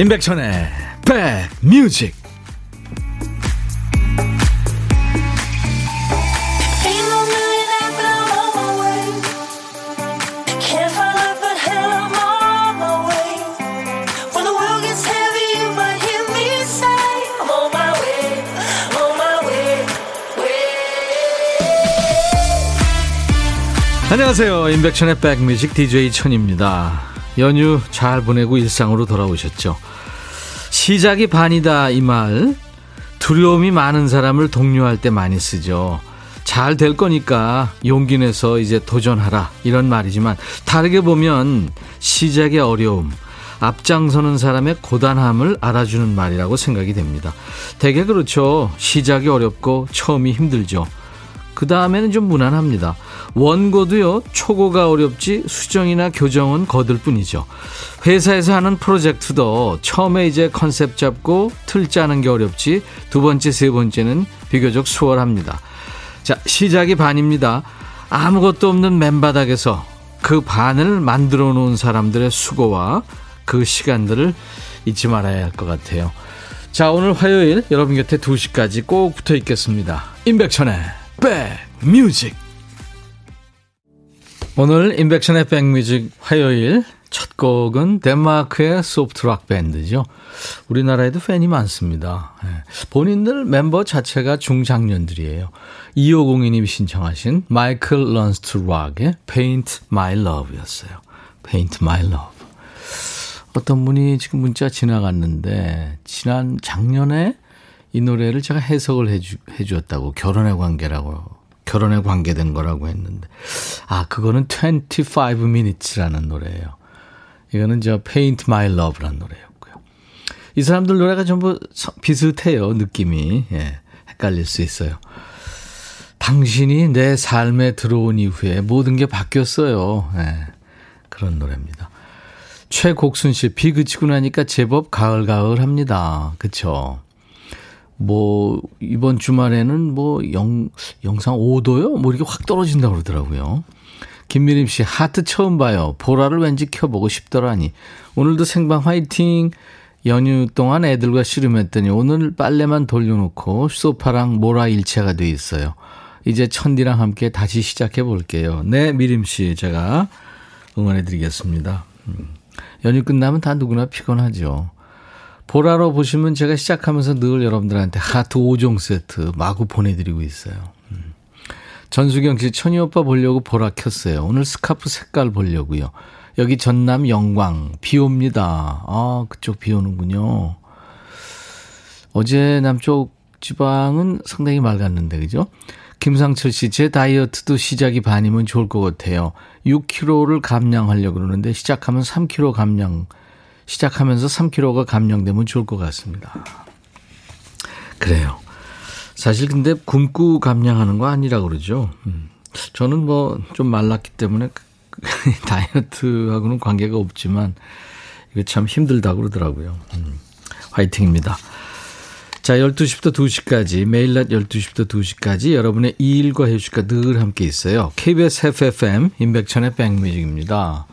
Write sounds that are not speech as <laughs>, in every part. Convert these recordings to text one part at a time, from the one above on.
임백천의 백뮤직. 안녕하세요. 임백천의 백뮤직 DJ 천입니다. 연휴 잘 보내고 일상으로 돌아오셨죠 시작이 반이다 이 말 두려움이 많은 사람을 독려할 때 많이 쓰죠. 잘 될 거니까 용기 내서 이제 도전하라 이런 말이지만 다르게 보면 시작의 어려움 앞장서는 사람의 고단함을 알아주는 말이라고 생각이 됩니다. 대개 그렇죠. 시작이 어렵고 처음이 힘들죠. 그 다음에는 좀 무난합니다. 원고도요, 초고가 어렵지 수정이나 교정은 거들 뿐이죠. 회사에서 하는 프로젝트도 처음에 이제 컨셉 잡고 틀 짜는 게 어렵지 두 번째, 세 번째는 비교적 수월합니다. 자, 시작이 반입니다. 아무것도 없는 맨바닥에서 그 반을 만들어 놓은 사람들의 수고와 그 시간들을 잊지 말아야 할 것 같아요. 자, 오늘 화요일 여러분 곁에 2시까지 꼭 붙어 있겠습니다. 임백천의 백뮤직 오늘 인백션의 백뮤직 화요일 첫 곡은 덴마크의 soft rock 밴드죠. 우리나라에도 팬이 많습니다. 예. 본인들 멤버 자체가 중장년들이에요. 2502님이 신청하신 Michael Learns to Rock의 Paint My Love였어요. Paint My Love. 어떤 분이 지금 문자 지나갔는데 지난 작년에 이 노래를 제가 해석을 해주, 해주었다고 결혼의 관계라고 결혼에 관계된 거라고 했는데 아 그거는 25 minutes라는 노래예요. 이거는 저 Paint My Love라는 노래였고요. 이 사람들 노래가 전부 비슷해요. 느낌이 예, 헷갈릴 수 있어요. 당신이 내 삶에 들어온 이후에 모든 게 바뀌었어요. 예, 그런 노래입니다. 최곡순 씨, 비 그치고 나니까 제법 가을가을합니다. 그쵸? 뭐 이번 주말에는 뭐 영, 영상 5도요? 뭐 이렇게 확 떨어진다고 그러더라고요. 김미림 씨, 하트 처음 봐요. 보라를 왠지 켜보고 싶더라니. 오늘도 생방 화이팅! 연휴 동안 애들과 씨름했더니 오늘 빨래만 돌려놓고 소파랑 모라 일체가 돼 있어요. 이제 천디랑 함께 다시 시작해 볼게요. 네, 미림 씨, 제가 응원해 드리겠습니다. 음. 연휴 끝나면 다 누구나 피곤하죠. 보라로 보시면 제가 시작하면서 늘 여러분들한테 하트 5종 세트 마구 보내드리고 있어요. 음. 전수경 씨, 천희 오빠 보려고 보라 켰어요. 오늘 스카프 색깔 보려고요. 여기 전남 영광, 비 옵니다. 아, 그쪽 비 오는군요. 어제 남쪽 지방은 상당히 맑았는데, 그죠? 김상철 씨, 제 다이어트도 시작이 반이면 좋을 것 같아요. 6kg를 감량하려고 그러는데, 시작하면 3kg 감량 시작하면서 3kg가 감량되면 좋을 것 같습니다. 그래요. 사실 근데 굶고 감량하는 거 아니라 그러죠. 음. 저는 뭐 좀 말랐기 때문에 <laughs> 다이어트하고는 관계가 없지만 이거 참 힘들다고 그러더라고요. 음. 화이팅입니다. 자, 12시부터 2시까지, 매일 낮 12시부터 2시까지 여러분의 이 일과 해주시가 늘 함께 있어요. KBS FFM, 인백천의 백뮤직입니다.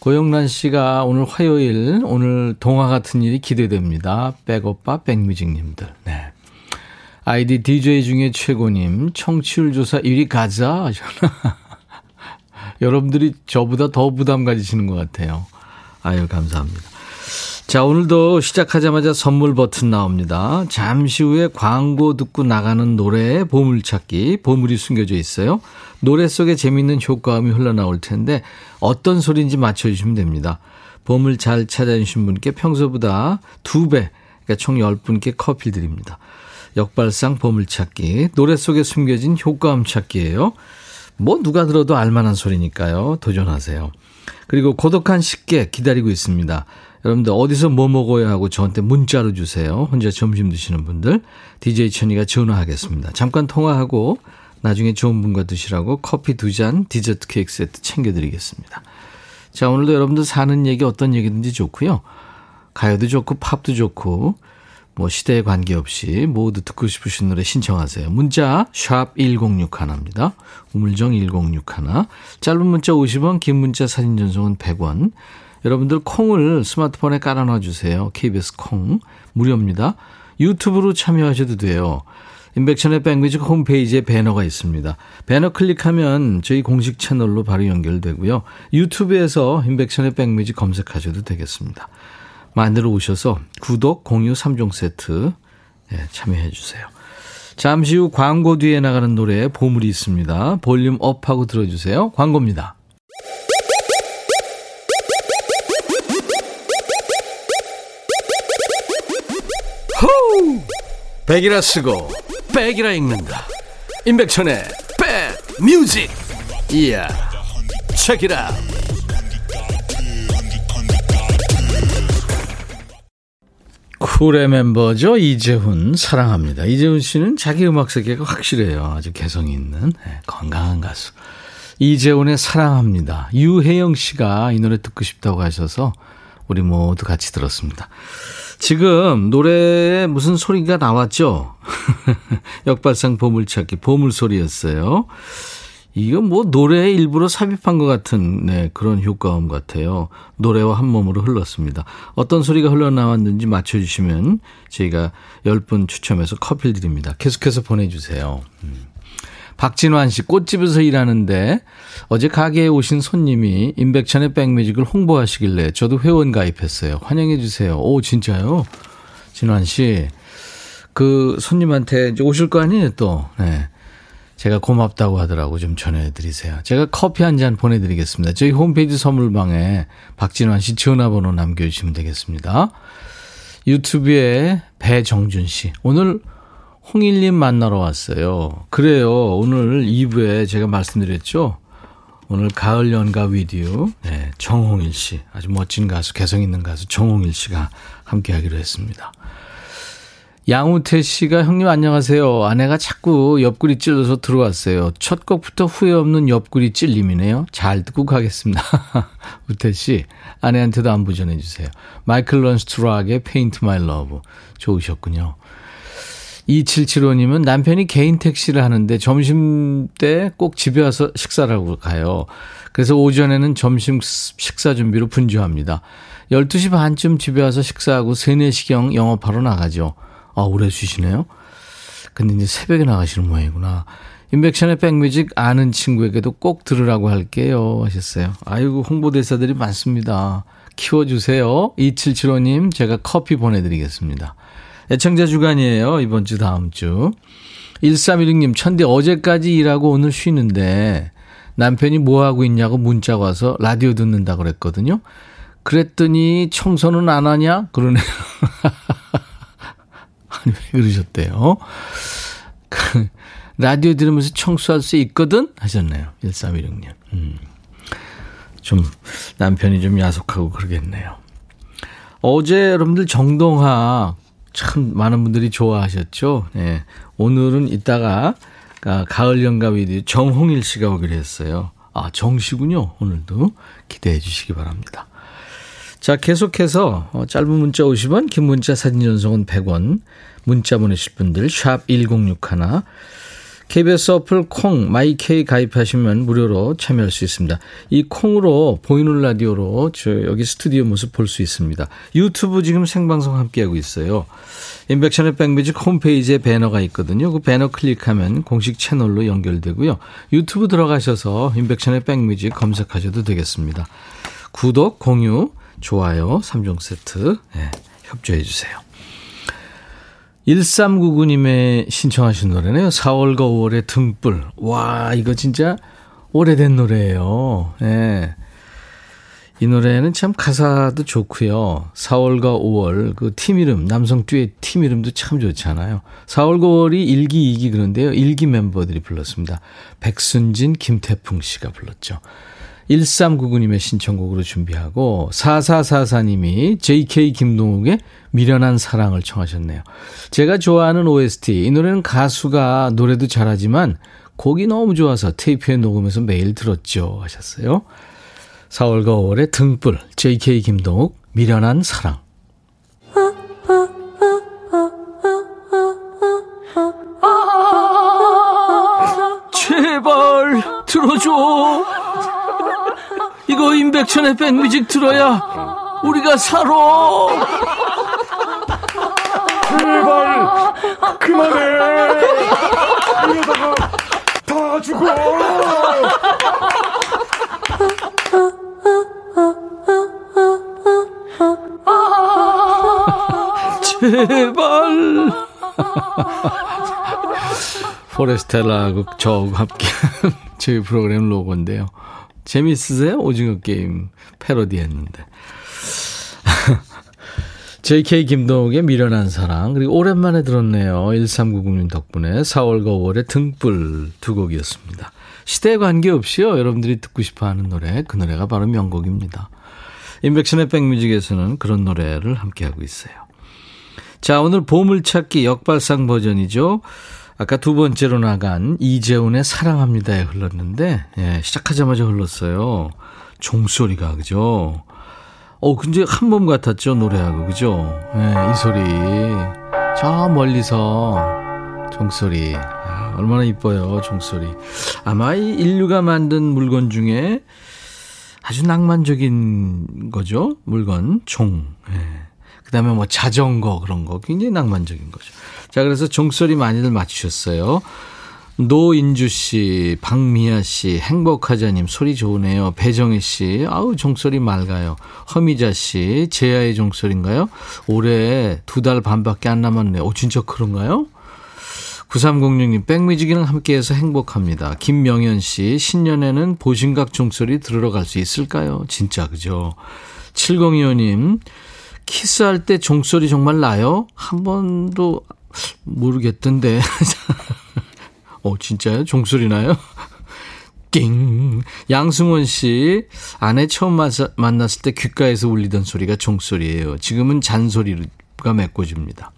고영란 씨가 오늘 화요일, 오늘 동화 같은 일이 기대됩니다. 백오빠, 백뮤직님들. 네. 아이디 DJ 중에 최고님, 청취율 조사 1위 가자. 하셨나? <laughs> 여러분들이 저보다 더 부담 가지시는 것 같아요. 아유, 감사합니다. 자, 오늘도 시작하자마자 선물 버튼 나옵니다. 잠시 후에 광고 듣고 나가는 노래의 보물찾기, 보물이 숨겨져 있어요. 노래 속에 재밌는 효과음이 흘러나올 텐데 어떤 소리인지 맞춰주시면 됩니다. 보물 잘 찾아주신 분께 평소보다 2배, 그러니까 총 10분께 커피 드립니다. 역발상 보물찾기, 노래 속에 숨겨진 효과음 찾기예요. 뭐 누가 들어도 알만한 소리니까요. 도전하세요. 그리고 고독한 식객 기다리고 있습니다. 여러분들 어디서 뭐 먹어야 하고 저한테 문자로 주세요. 혼자 점심 드시는 분들 DJ 천이가 전화하겠습니다. 잠깐 통화하고 나중에 좋은 분과 드시라고 커피 두 잔, 디저트 케이크 세트 챙겨드리겠습니다. 자 오늘도 여러분들 사는 얘기 어떤 얘기든지 좋고요. 가요도 좋고 팝도 좋고 뭐 시대에 관계없이 모두 듣고 싶으신 노래 신청하세요. 문자 샵 1061입니다. 우물정 1061. 짧은 문자 50원, 긴 문자 사진 전송은 100원. 여러분들 콩을 스마트폰에 깔아놔 주세요. KBS 콩 무료입니다. 유튜브로 참여하셔도 돼요. 인백션의 백뮤직 홈페이지에 배너가 있습니다. 배너 클릭하면 저희 공식 채널로 바로 연결되고요. 유튜브에서 인백션의 백뮤직 검색하셔도 되겠습니다. 만들어 오셔서 구독, 공유 3종 세트 네, 참여해 주세요. 잠시 후 광고 뒤에 나가는 노래에 보물이 있습니다. 볼륨 업하고 들어주세요. 광고입니다. 호우! 백이라 쓰고 백이라 읽는다. 임백천의 백 뮤직. 이야. 책이라. 쿨의 멤버죠. 이재훈 사랑합니다. 이재훈 씨는 자기 음악 세계가 확실해요. 아주 개성이 있는 네, 건강한 가수. 이재훈의 사랑합니다. 유혜영 씨가 이 노래 듣고 싶다고 하셔서 우리 모두 같이 들었습니다. 지금 노래에 무슨 소리가 나왔죠? <laughs> 역발상 보물찾기, 보물소리였어요. 이건 뭐 노래에 일부러 삽입한 것 같은 네, 그런 효과음 같아요. 노래와 한 몸으로 흘렀습니다. 어떤 소리가 흘러나왔는지 맞춰주시면 저희가 10분 추첨해서 커피를 드립니다. 계속해서 보내주세요. 음. 박진환 씨 꽃집에서 일하는데 어제 가게에 오신 손님이 임백천의 백뮤직을 홍보하시길래 저도 회원 가입했어요. 환영해 주세요. 오 진짜요? 진환 씨. 그 손님한테 이제 오실 거 아니에요 또. 네. 제가 고맙다고 하더라고 좀 전해 드리세요. 제가 커피 한 잔 보내 드리겠습니다. 저희 홈페이지 선물방에 박진환 씨 전화번호 남겨 주시면 되겠습니다. 유튜브에 배정준 씨. 오늘 홍일님 만나러 왔어요. 그래요. 오늘 2부에 제가 말씀드렸죠. 오늘 가을 연가 위디오 네, 정홍일 씨 아주 멋진 가수 개성 있는 가수 정홍일 씨가 함께 하기로 했습니다. 양우태 씨가 형님 안녕하세요. 아내가 자꾸 옆구리 찔러서 들어왔어요. 첫 곡부터 후회 없는 옆구리 찔림이네요. 잘 듣고 가겠습니다. <laughs> 우태 씨 아내한테도 안부 전해주세요. 마이클 런스트락의 Paint My Love 좋으셨군요. 2775님은 남편이 개인 택시를 하는데 점심 때 꼭 집에 와서 식사를 하고 가요. 그래서 오전에는 점심 식사 준비로 분주합니다. 12시 반쯤 집에 와서 식사하고 3, 4시경 영업하러 나가죠. 아, 오래 쉬시네요. 근데 이제 새벽에 나가시는 모양이구나. 인백션의 백뮤직 아는 친구에게도 꼭 들으라고 할게요. 하셨어요. 아이고, 홍보대사들이 많습니다. 키워주세요. 2775님, 제가 커피 보내드리겠습니다. 애청자 주간이에요. 이번 주 다음 주. 1316님, 천디 어제까지 일하고 오늘 쉬는데 남편이 뭐 하고 있냐고 문자 와서 라디오 듣는다 그랬거든요. 그랬더니 청소는 안 하냐? 그러네요. <laughs> 아니, 왜 그러셨대요? 그, 라디오 들으면서 청소할 수 있거든? 하셨네요. 1316님. 음. 좀, 남편이 좀 야속하고 그러겠네요. 어제 여러분들 정동학 참 많은 분들이 좋아하셨죠. 네. 오늘은 이따가 아, 가을 연가위디 정홍일 씨가 오기로 했어요. 아, 정씨군요. 오늘도 기대해 주시기 바랍니다. 자, 계속해서 어, 짧은 문자 50원, 긴 문자 사진 전송은 100원, 문자 보내실 분들 샵 1061, KBS 어플 콩 마이케이 가입하시면 무료로 참여할 수 있습니다. 이 콩으로 보이는 라디오로 저 여기 스튜디오 모습 볼 수 있습니다. 유튜브 지금 생방송 함께하고 있어요. 인백션의 백뮤직 홈페이지에 배너가 있거든요. 그 배너 클릭하면 공식 채널로 연결되고요. 유튜브 들어가셔서 인백션의 백뮤직 검색하셔도 되겠습니다. 구독, 공유, 좋아요 3종 세트 네, 협조해 주세요. 1399님의 신청하신 노래네요. 4월과 5월의 등불. 와, 이거 진짜 오래된 노래예요. 예. 네. 이 노래는 참 가사도 좋고요. 4월과 5월 그 팀 이름 남성 듀엣 팀 이름도 참 좋잖아요. 4월과 5월이 1기 2기 그런데요. 1기 멤버들이 불렀습니다. 백순진, 김태풍 씨가 불렀죠. 1399님의 신청곡으로 준비하고 4444님이 JK 김동욱의 미련한 사랑을 청하셨네요. 제가 좋아하는 OST 이 노래는 가수가 노래도 잘하지만 곡이 너무 좋아서 테이프에 녹음해서 매일 들었죠 하셨어요. 4월과 5월의 등불 JK 김동욱 미련한 사랑 제발 들어줘 이거 임백천의 백뮤직 들어야 우리가 살아. 제발 그만해. 이러다가 다 죽어. 제발. 포레스텔라하고 저하고 함께한 저희 프로그램 로고인데요. 재밌으세요? 오징어 게임 패러디 했는데. JK 김동욱의 미련한 사랑 그리고 오랜만에 들었네요. 1390님 덕분에 4월과 5월의 등불 두 곡이었습니다. 시대에 관계없이요. 여러분들이 듣고 싶어하는 노래 그 노래가 바로 명곡입니다. 인백션의 백뮤직에서는 그런 노래를 함께하고 있어요. 자 오늘 보물찾기 역발상 버전이죠. 아까 두 번째로 나간 이재훈의 사랑합니다에 흘렀는데 예, 시작하자마자 흘렀어요. 종소리가 그죠? 어 근데 한 번 같았죠 노래하고 그죠? 예, 이 소리 저 멀리서 종소리 아, 얼마나 이뻐요 종소리. 아마 이 인류가 만든 물건 중에 아주 낭만적인 거죠 물건 종. 예. 그 다음에 뭐 자전거 그런 거 굉장히 낭만적인 거죠. 자, 그래서 종소리 많이들 맞추셨어요. 노인주 씨, 박미아 씨, 행복하자님, 소리 좋으네요. 배정희 씨, 아우, 종소리 맑아요. 허미자 씨, 제아의 종소리인가요? 올해 두 달 반밖에 안 남았네요. 오, 진짜 그런가요? 9306님, 백뮤직이랑 함께해서 행복합니다. 김명현 씨, 신년에는 보신각 종소리 들으러 갈 수 있을까요? 진짜, 그죠? 7025님, 키스할 때 종소리 정말 나요? 한 번도 모르겠던데. <laughs> 어, 진짜요? 종소리 나요? <laughs> 띵. 양승원 씨, 아내 처음 만났을 때 귓가에서 울리던 소리가 종소리예요. 지금은 잔소리가 메꿔집니다.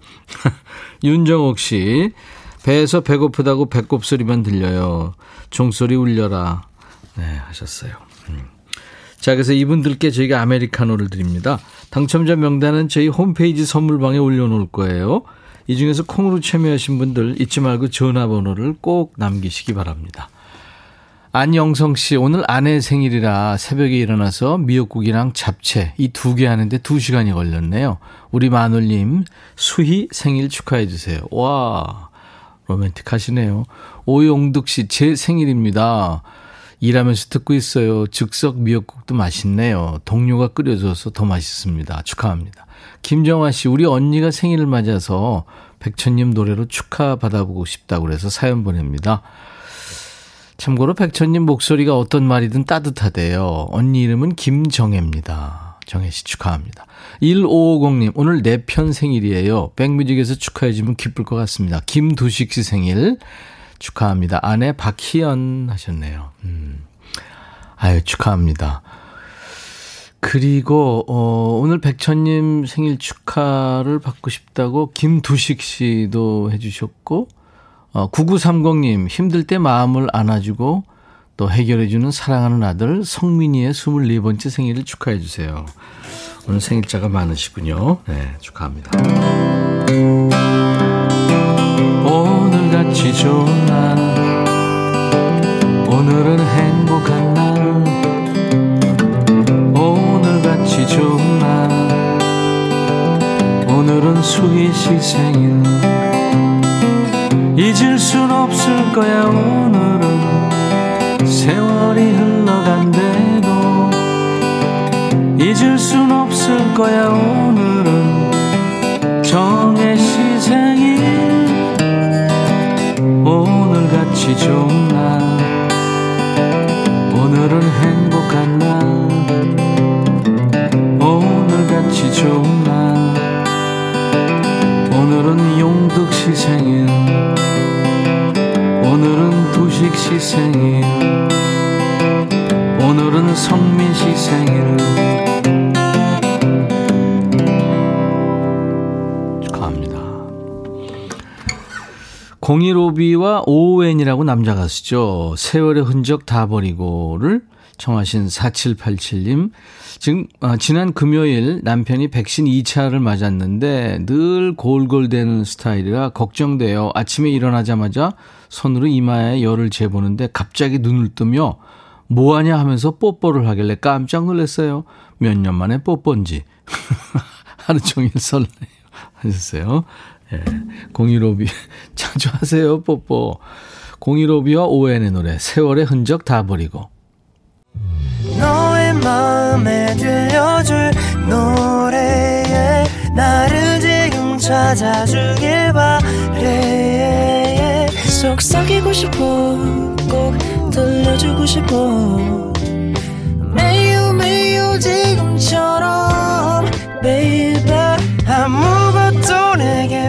<laughs> 윤정옥 씨, 배에서 배고프다고 배꼽 소리만 들려요. 종소리 울려라. 네, 하셨어요. 음. 자, 그래서 이분들께 저희가 아메리카노를 드립니다. 당첨자 명단은 저희 홈페이지 선물방에 올려놓을 거예요. 이 중에서 콩으로 참여하신 분들 잊지 말고 전화번호를 꼭 남기시기 바랍니다. 안영성 씨, 오늘 아내 생일이라 새벽에 일어나서 미역국이랑 잡채 이 두 개 하는데 두 시간이 걸렸네요. 우리 마눌님 수희 생일 축하해 주세요. 와, 로맨틱하시네요. 오용득 씨, 제 생일입니다. 일하면서 듣고 있어요. 즉석 미역국도 맛있네요. 동료가 끓여줘서 더 맛있습니다. 축하합니다. 김정화 씨, 우리 언니가 생일을 맞아서 백천님 노래로 축하 받아보고 싶다고 그래서 사연 보냅니다. 참고로 백천님 목소리가 어떤 말이든 따뜻하대요. 언니 이름은 김정혜입니다. 정혜 씨 축하합니다. 1550님, 오늘 내 편 생일이에요. 백뮤직에서 축하해주면 기쁠 것 같습니다. 김두식 씨 생일. 축하합니다. 아내 박희연 하셨네요. 음. 아유, 축하합니다. 그리고, 어, 오늘 백천님 생일 축하를 받고 싶다고 김두식 씨도 해주셨고, 어, 9930님, 힘들 때 마음을 안아주고 또 해결해주는 사랑하는 아들 성민이의 24번째 생일을 축하해주세요. 오늘 생일자가 많으시군요. 네, 축하합니다. 오늘같이 좋은 날. 오늘은 행복한 날. 오늘같이 좋은 날. 오늘은 수희 씨 생일 잊을 순 없을 거야 오늘은. 세월이 흘러간대도 잊을 순 없을 거야 오늘은. 시 오늘같이 좋은 날. 오늘은 행복한 날. 오늘같이 좋은 날. 오늘은 용득 시 생일. 오늘은 두식 시 생일. 오늘은 성민 씨 생일 공일오비와 오웬이라고 남자 가수죠. 세월의 흔적 다 버리고를 청하신 4787님. 지금, 아, 지난 금요일 남편이 백신 2차를 맞았는데 늘 골골대는 스타일이라 걱정돼요. 아침에 일어나자마자 손으로 이마에 열을 재보는데 갑자기 눈을 뜨며 뭐하냐 하면서 뽀뽀를 하길래 깜짝 놀랐어요. 몇 년 만에 뽀뽀인지. <laughs> 하루 종일 설레요. 하셨어요. 예. 015비. <laughs> 자주 하세요, 뽀뽀. 015비와 오엔의 노래, 세월의 흔적 다 버리고. 너의 마음에 들려줄 노래에 나를 지금 찾아주길 바래 속삭이고 싶어 꼭 들려주고 싶어 매우 매우 지금처럼 baby 내게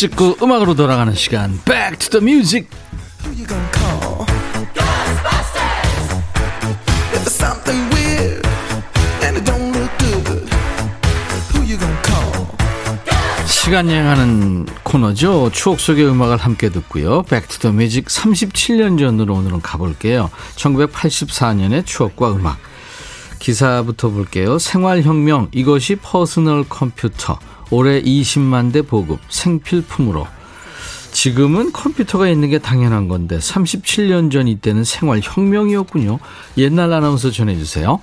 찍고 음악으로 돌아가는 시간 Back to the Music 시간 여행하는 코너죠. 추억 속의 음악을 함께 듣고요. Back to the Music 37년 전으로 오늘은 가볼게요. 1984년의 추억과 음악. 기사부터 볼게요. 생활혁명, 이것이 퍼스널 컴퓨터. 올해 20만 대 보급, 생필품으로. 지금은 컴퓨터가 있는 게 당연한 건데 37년 전 이때는 생활 혁명이었군요. 옛날 아나운서 전해주세요.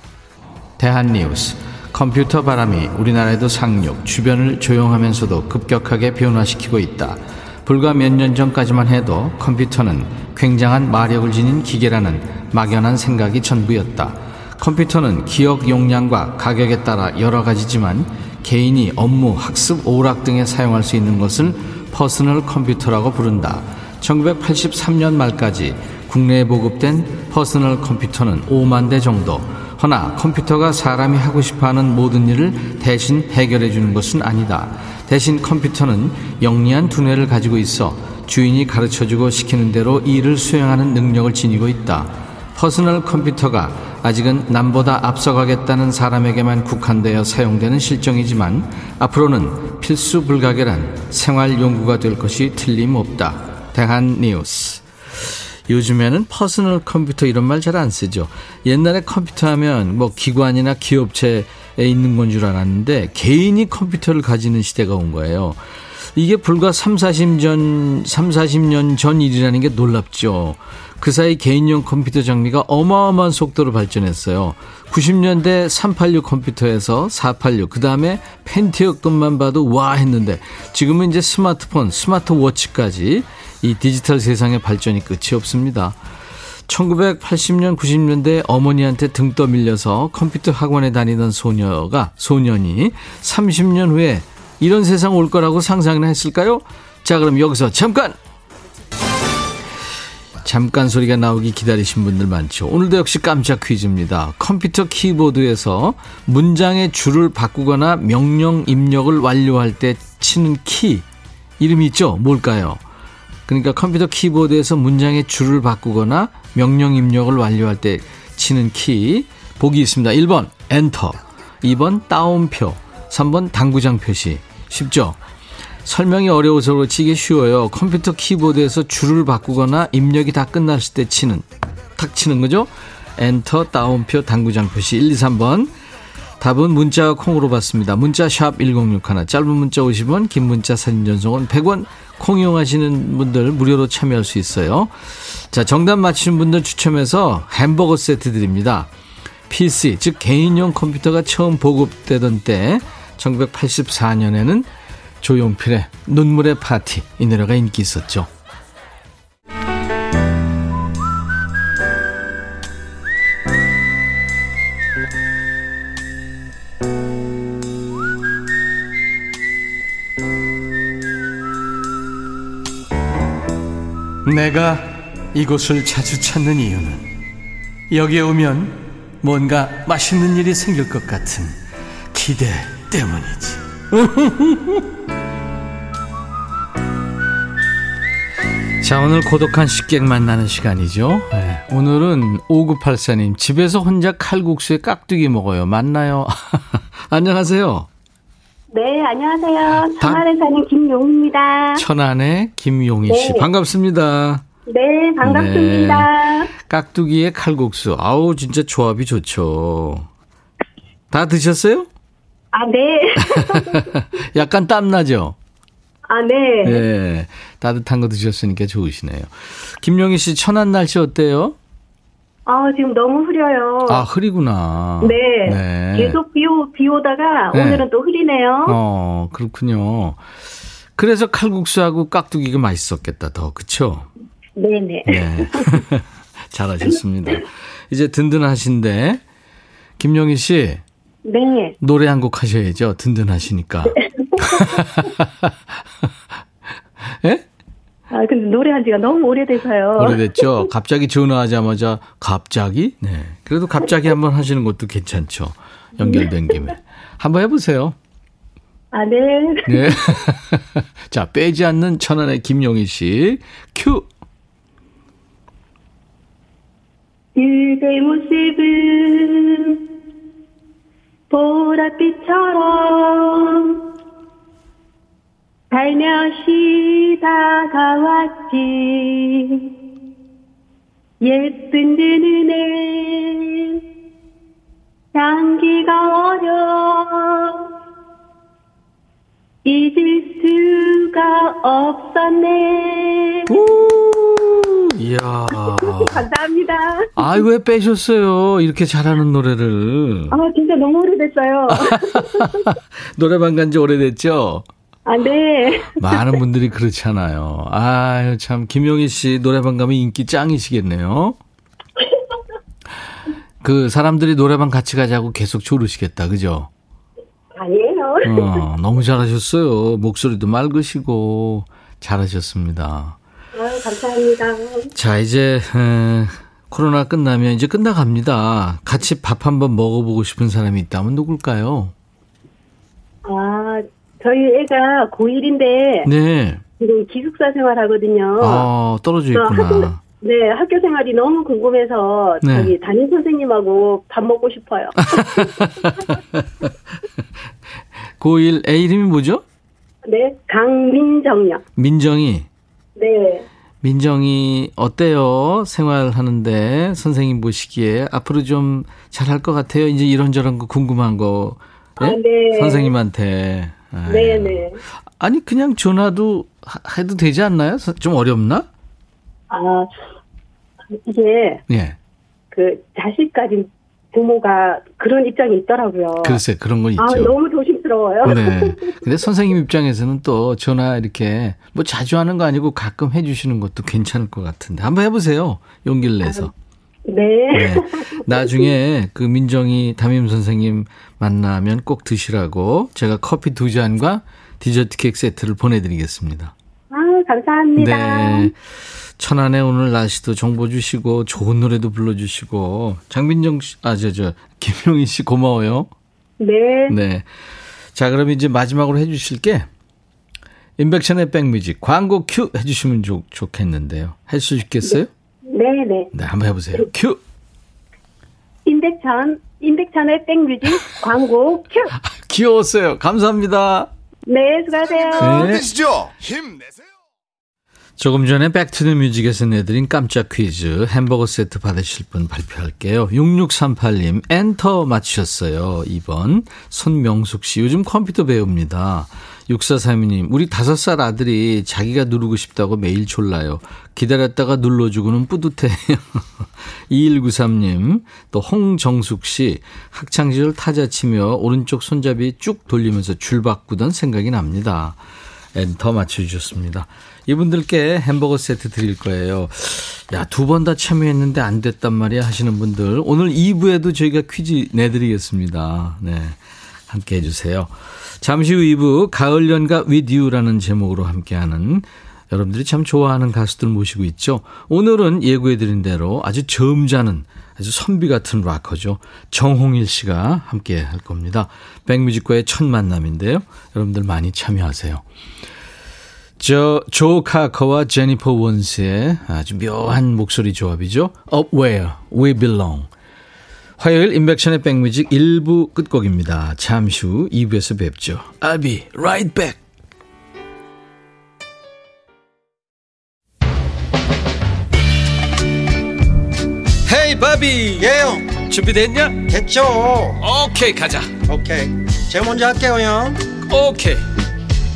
대한뉴스. 컴퓨터 바람이 우리나라에도 상륙, 주변을 조용하면서도 급격하게 변화시키고 있다. 불과 몇 년 전까지만 해도 컴퓨터는 굉장한 마력을 지닌 기계라는 막연한 생각이 전부였다. 컴퓨터는 기억 용량과 가격에 따라 여러 가지지만 개인이 업무, 학습, 오락 등에 사용할 수 있는 것을 퍼스널 컴퓨터라고 부른다. 1983년 말까지 국내에 보급된 퍼스널 컴퓨터는 5만 대 정도. 허나 컴퓨터가 사람이 하고 싶어 하는 모든 일을 대신 해결해 주는 것은 아니다. 대신 컴퓨터는 영리한 두뇌를 가지고 있어 주인이 가르쳐 주고 시키는 대로 일을 수행하는 능력을 지니고 있다. 퍼스널 컴퓨터가 아직은 남보다 앞서가겠다는 사람에게만 국한되어 사용되는 실정이지만 앞으로는 필수 불가결한 생활 용구가 될 것이 틀림없다. 대한 뉴스. 요즘에는 퍼스널 컴퓨터 이런 말 잘 안 쓰죠. 옛날에 컴퓨터 하면 뭐 기관이나 기업체에 있는 건 줄 알았는데 개인이 컴퓨터를 가지는 시대가 온 거예요. 이게 불과 3, 40년, 3, 40년 전 일이라는 게 놀랍죠. 그 사이 개인용 컴퓨터 장비가 어마어마한 속도로 발전했어요. 90년대 386 컴퓨터에서 486, 그 다음에 펜티어 것만 봐도 와 했는데 지금은 이제 스마트폰, 스마트워치까지 이 디지털 세상의 발전이 끝이 없습니다. 1980년, 90년대 어머니한테 등 떠밀려서 컴퓨터 학원에 다니던 소녀가, 소년이 30년 후에 이런 세상 올 거라고 상상이나 했을까요? 자, 그럼 여기서 잠깐! 잠깐 소리가 나오기 기다리신 분들 많죠. 오늘도 역시 깜짝 퀴즈입니다. 컴퓨터 키보드에서 문장의 줄을 바꾸거나 명령 입력을 완료할 때 치는 키 이름이 있죠? 뭘까요? 그러니까 컴퓨터 키보드에서 문장의 줄을 바꾸거나 명령 입력을 완료할 때 치는 키 보기 있습니다. 1번 엔터, 2번 따옴표, 3번 당구장 표시. 쉽죠? 설명이 어려워서 그렇지 이게 쉬워요. 컴퓨터 키보드에서 줄을 바꾸거나 입력이 다 끝났을 때 치는 탁 치는 거죠. 엔터 따옴표 당구장 표시 1, 2, 3번 답은 문자 콩으로 받습니다. 문자 샵 1061, 짧은 문자 50원, 긴 문자 사진 전송은 100원, 콩 이용하시는 분들 무료로 참여할 수 있어요. 자, 정답 맞히신 분들 추첨해서 햄버거 세트 드립니다. PC, 즉 개인용 컴퓨터가 처음 보급되던 때 1984년에는 조용필의 눈물의 파티 이 노래가 인기 있었죠. 내가 이곳을 자주 찾는 이유는 여기에 오면 뭔가 맛있는 일이 생길 것 같은 기대 때문이지. <laughs> 자, 오늘 고독한 식객 만나는 시간이죠. 네, 오늘은 5984님, 집에서 혼자 칼국수에 깍두기 먹어요. 맞나요? <laughs> 안녕하세요. 네, 안녕하세요. 천안에 사는 김용입니다. 천안의 김용희 씨. 네. 반갑습니다. 네, 반갑습니다. 네. 깍두기에 칼국수. 아우, 진짜 조합이 좋죠. 다 드셨어요? 아, 네. <laughs> 약간 땀나죠? 아, 네. 네. 따뜻한 거 드셨으니까 좋으시네요. 김용희 씨, 천안 날씨 어때요? 아, 지금 너무 흐려요. 아, 흐리구나. 네. 네. 계속 비, 오, 비 오다가 네. 오늘은 또 흐리네요. 어, 그렇군요. 그래서 칼국수하고 깍두기가 맛있었겠다, 더. 그쵸? 네네. 네. <laughs> 잘하셨습니다. 이제 든든하신데, 김용희 씨. 네. 노래 한 곡 하셔야죠. 든든하시니까. 네. <laughs> 예? 아, 근데 노래한 지가 너무 오래돼서요. 오래됐죠? 갑자기 전화하자마자, 갑자기? 네. 그래도 갑자기 한번 하시는 것도 괜찮죠. 연결된 김에. 한번 해보세요. 아, 네. 네. <laughs> 자, 빼지 않는 천안의 김용희 씨. 큐! 그대 모습은 보랏빛처럼 살며시 다가왔지. 예쁜 드 눈에 향기가 어려 잊을 수가 없었네 이야. 감사합니다. 아, 왜 빼셨어요? 이렇게 잘하는 노래를. 아, 진짜 너무 오래됐어요. <laughs> 노래방 간 지 오래됐죠? 아, 네. 많은 분들이 그렇잖아요. 아유, 참, 김용희 씨 노래방 가면 인기 짱이시겠네요. 그 사람들이 노래방 같이 가자고 계속 조르시겠다, 그죠? 아니에요. 어, 너무 잘하셨어요. 목소리도 맑으시고 잘하셨습니다. 아유, 감사합니다. 자, 이제 에, 코로나 끝나면 이제 끝나갑니다. 같이 밥 한번 먹어보고 싶은 사람이 있다면 누굴까요? 아, 저희 애가 고1인데. 네. 지금 기숙사 생활 하거든요. 아, 떨어져 있구나. 학교, 네, 학교 생활이 너무 궁금해서 네. 저기 담임 선생님하고 밥 먹고 싶어요. <laughs> 고1 애 이름이 뭐죠? 네, 강민정이요. 민정이. 네. 민정이 어때요? 생활하는데 선생님 보시기에 앞으로 좀 잘할 것 같아요. 이제 이런저런 거 궁금한 거 예? 아, 네. 선생님한테. 네네. 네. 아니 그냥 전화도 해도 되지 않나요? 좀 어렵나? 아 이게 예. 그 자식 까지 부모가 그런 입장이 있더라고요. 글쎄 그런 건 아, 있죠. 아, 너무 조심스러워요. 네. 근데 선생님 입장에서는 또 전화 이렇게 뭐 자주 하는 거 아니고 가끔 해주시는 것도 괜찮을 것 같은데 한번 해보세요. 용기를 내서. 아, 네. 네. 나중에 그 민정이 담임 선생님 만나면 꼭 드시라고 제가 커피 두 잔과 디저트 케이크 세트를 보내드리겠습니다. 아, 감사합니다. 네. 천안에 오늘 날씨도 정보 주시고 좋은 노래도 불러주시고 장민정 씨, 아, 저, 저, 김용희 씨 고마워요. 네. 네. 자, 그럼 이제 마지막으로 해주실 게. 인백션의 백뮤직 광고 큐 해주시면 좋, 좋겠는데요. 할 수 있겠어요? 네, 네. 네, 한번 해보세요. 큐. 임백천, 임백천의 백뮤직 광고 큐. <laughs> 귀여웠어요. 감사합니다. 네, 수고하세요. 네. 힘내세요. 조금 전에 백투더뮤직에서 내드린 깜짝 퀴즈 햄버거 세트 받으실 분 발표할게요. 6638님 엔터 맞추셨어요. 2번 손명숙 씨 요즘 컴퓨터 배웁니다. 6432님 우리 5살 아들이 자기가 누르고 싶다고 매일 졸라요. 기다렸다가 눌러주고는 뿌듯해요. <laughs> 2193님 또 홍정숙 씨 학창시절 타자 치며 오른쪽 손잡이 쭉 돌리면서 줄 바꾸던 생각이 납니다. 엔터 맞춰주셨습니다. 이분들께 햄버거 세트 드릴 거예요. 야, 두 번 다 참여했는데 안 됐단 말이야 하시는 분들. 오늘 2부에도 저희가 퀴즈 내드리겠습니다. 네. 함께 해주세요. 잠시 후 2부, 가을 연가 with you라는 제목으로 함께하는 여러분들이 참 좋아하는 가수들 모시고 있죠. 오늘은 예고해드린 대로 아주 점잖은 아주 선비 같은 락커죠. 정홍일 씨가 함께 할 겁니다. 백뮤직과의 첫 만남인데요. 여러분들 많이 참여하세요. 저, 조 카커와 제니퍼 원스의 아주 묘한 목소리 조합이죠. Up Where We Belong. 화요일 인백션의 백뮤직 1부 끝곡입니다. 잠시 후 2부에서 뵙죠. I'll be right back. 헤이 바비 예영 준비됐냐? 됐죠 오케이 가자 오케이 제가 먼저 할게요 형 오케이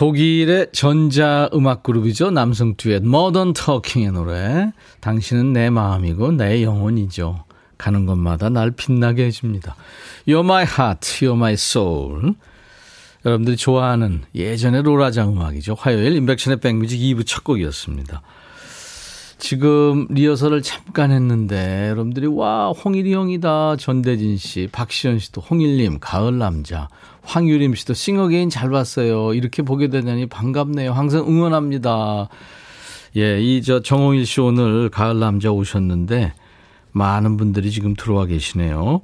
독일의 전자 음악 그룹이죠. 남성 듀엣 모던 터킹의 노래. 당신은 내 마음이고 내 영혼이죠. 가는 곳마다 날 빛나게 해줍니다. You're my heart, you're my soul. 여러분들이 좋아하는 예전의 로라장 음악이죠. 화요일 임백천의 백뮤직 2부 첫 곡이었습니다. 지금 리허설을 잠깐 했는데 여러분들이 와 홍일이 형이다 전대진 씨, 박시연 씨도 홍일님 가을 남자, 황유림 씨도 싱어게인 잘 봤어요. 이렇게 보게 되다니 반갑네요. 항상 응원합니다. 예, 이 저 정홍일 씨 오늘 가을 남자 오셨는데 많은 분들이 지금 들어와 계시네요.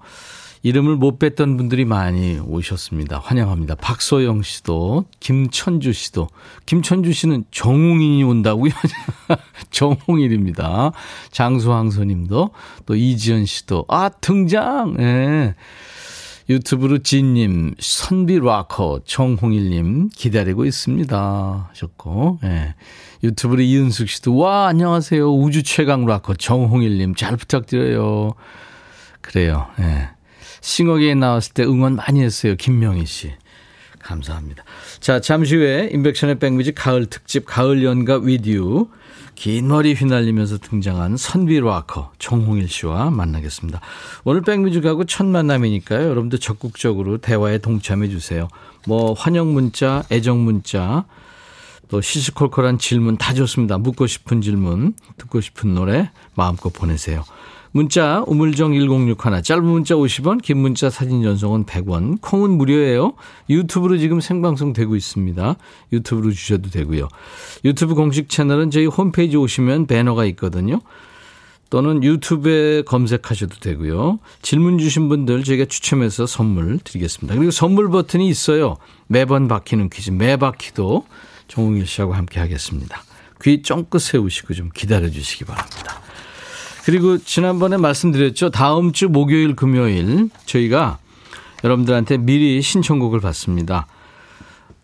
이름을 못 뵀던 분들이 많이 오셨습니다. 환영합니다. 박소영 씨도, 김천주 씨도, 김천주 씨는 정홍인이 온다고요? <laughs> 정홍일입니다. 장수황서 님도, 또 이지연 씨도, 아, 등장! 예. 네. 유튜브로 진님, 선비 락커, 정홍일님 기다리고 있습니다. 하셨고, 예. 유튜브로 이은숙 씨도, 와, 안녕하세요. 우주 최강 락커, 정홍일님 잘 부탁드려요. 그래요, 예. 싱어게에 나왔을 때 응원 많이 했어요. 김명희 씨. 감사합니다. 자, 잠시 후에 인백션의 백뮤직 가을 특집 가을 연가 위디오 긴 머리 휘날리면서 등장한 선비 락커 정홍일 씨와 만나겠습니다. 오늘 백뮤직하고 첫 만남이니까요. 여러분들 적극적으로 대화에 동참해 주세요. 뭐 환영 문자, 애정 문자, 또 시시콜콜한 질문 다 좋습니다. 묻고 싶은 질문, 듣고 싶은 노래 마음껏 보내세요. 문자 우물정 1061 짧은 문자 50원 긴 문자 사진 전송은 100원 콩은 무료예요. 유튜브로 지금 생방송 되고 있습니다. 유튜브로 주셔도 되고요. 유튜브 공식 채널은 저희 홈페이지 오시면 배너가 있거든요. 또는 유튜브에 검색하셔도 되고요. 질문 주신 분들 저희가 추첨해서 선물 드리겠습니다. 그리고 선물 버튼이 있어요. 매번 바뀌는 퀴즈 매바퀴도 정웅일 씨하고 함께 하겠습니다. 귀 쫑긋 세우시고 좀 기다려 주시기 바랍니다. 그리고 지난번에 말씀드렸죠. 다음 주 목요일, 금요일 저희가 여러분들한테 미리 신청곡을 받습니다.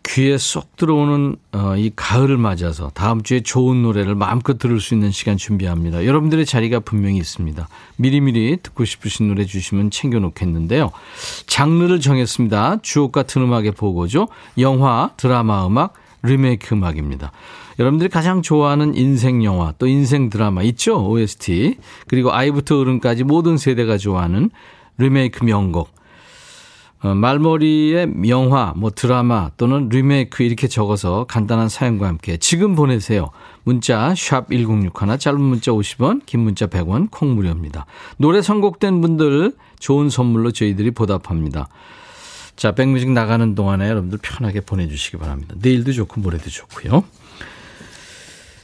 귀에 쏙 들어오는 어, 이 가을을 맞아서 다음 주에 좋은 노래를 마음껏 들을 수 있는 시간 준비합니다. 여러분들의 자리가 분명히 있습니다. 미리미리 듣고 싶으신 노래 주시면 챙겨놓겠는데요. 장르를 정했습니다. 주옥 같은 음악의 보고죠. 영화, 드라마 음악, 리메이크 음악입니다. 여러분들이 가장 좋아하는 인생 영화 또 인생 드라마 있죠? OST. 그리고 아이부터 어른까지 모든 세대가 좋아하는 리메이크 명곡. 어, 말머리에 영화, 뭐 드라마 또는 리메이크 이렇게 적어서 간단한 사연과 함께 지금 보내세요. 문자 샵 1061, 짧은 문자 50원, 긴 문자 100원, 콩 무료입니다. 노래 선곡된 분들 좋은 선물로 저희들이 보답합니다. 자, 백뮤직 나가는 동안에 여러분들 편하게 보내주시기 바랍니다. 내일도 좋고 모레도 좋고요.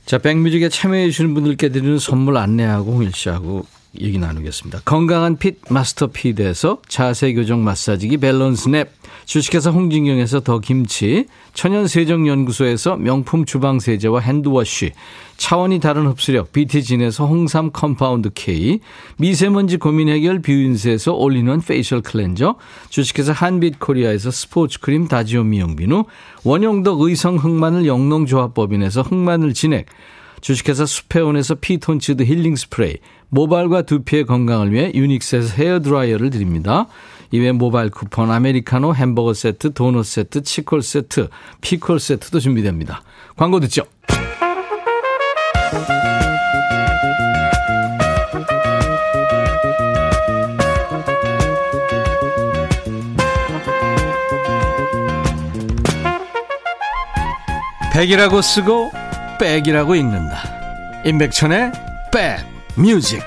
자, 백뮤직에 참여해 주시는 분들께 드리는 선물 안내하고 홍일 씨하고 얘기 나누겠습니다. 건강한 핏 마스터 피드에서 자세 교정 마사지기 밸런스 냅, 주식회사 홍진경에서 더 김치, 천연 세정 연구소에서 명품 주방 세제와 핸드워시, 차원이 다른 흡수력 BT진에서 홍삼 컴파운드 K, 미세먼지 고민 해결 뷰인스에서 올리는 페이셜 클렌저, 주식회사 한빛 코리아에서 스포츠 크림 다지오 미용 비누, 원용덕 의성 흑마늘 영농조합법인에서 흑마늘 진액, 주식회사 수페온에서 피톤치드 힐링 스프레이, 모발과 두피의 건강을 위해 유닉스에서 헤어 드라이어를 드립니다. 이외 모바일 쿠폰, 아메리카노, 햄버거 세트, 도넛 세트, 치콜 세트, 피콜 세트도 준비됩니다. 광고 듣죠. 백이라고 쓰고 백이라고 읽는다. 임백천의 백 뮤직.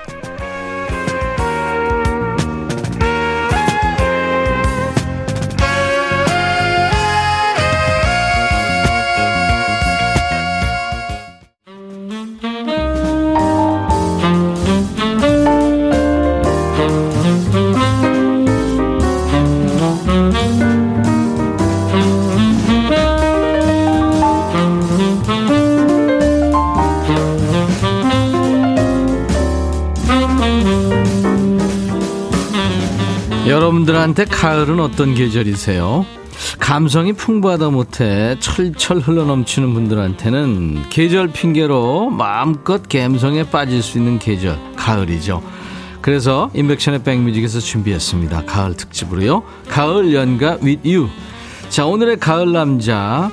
여러분들한테 가을은 어떤 계절이세요? 감성이 풍부하다 못해 철철 흘러넘치는 분들한테는 계절 핑계로 마음껏 감성에 빠질 수 있는 계절 가을이죠. 그래서 임백천의 백뮤직에서 준비했습니다. 가을 특집으로요. 가을 연가 with you. 자 오늘의 가을 남자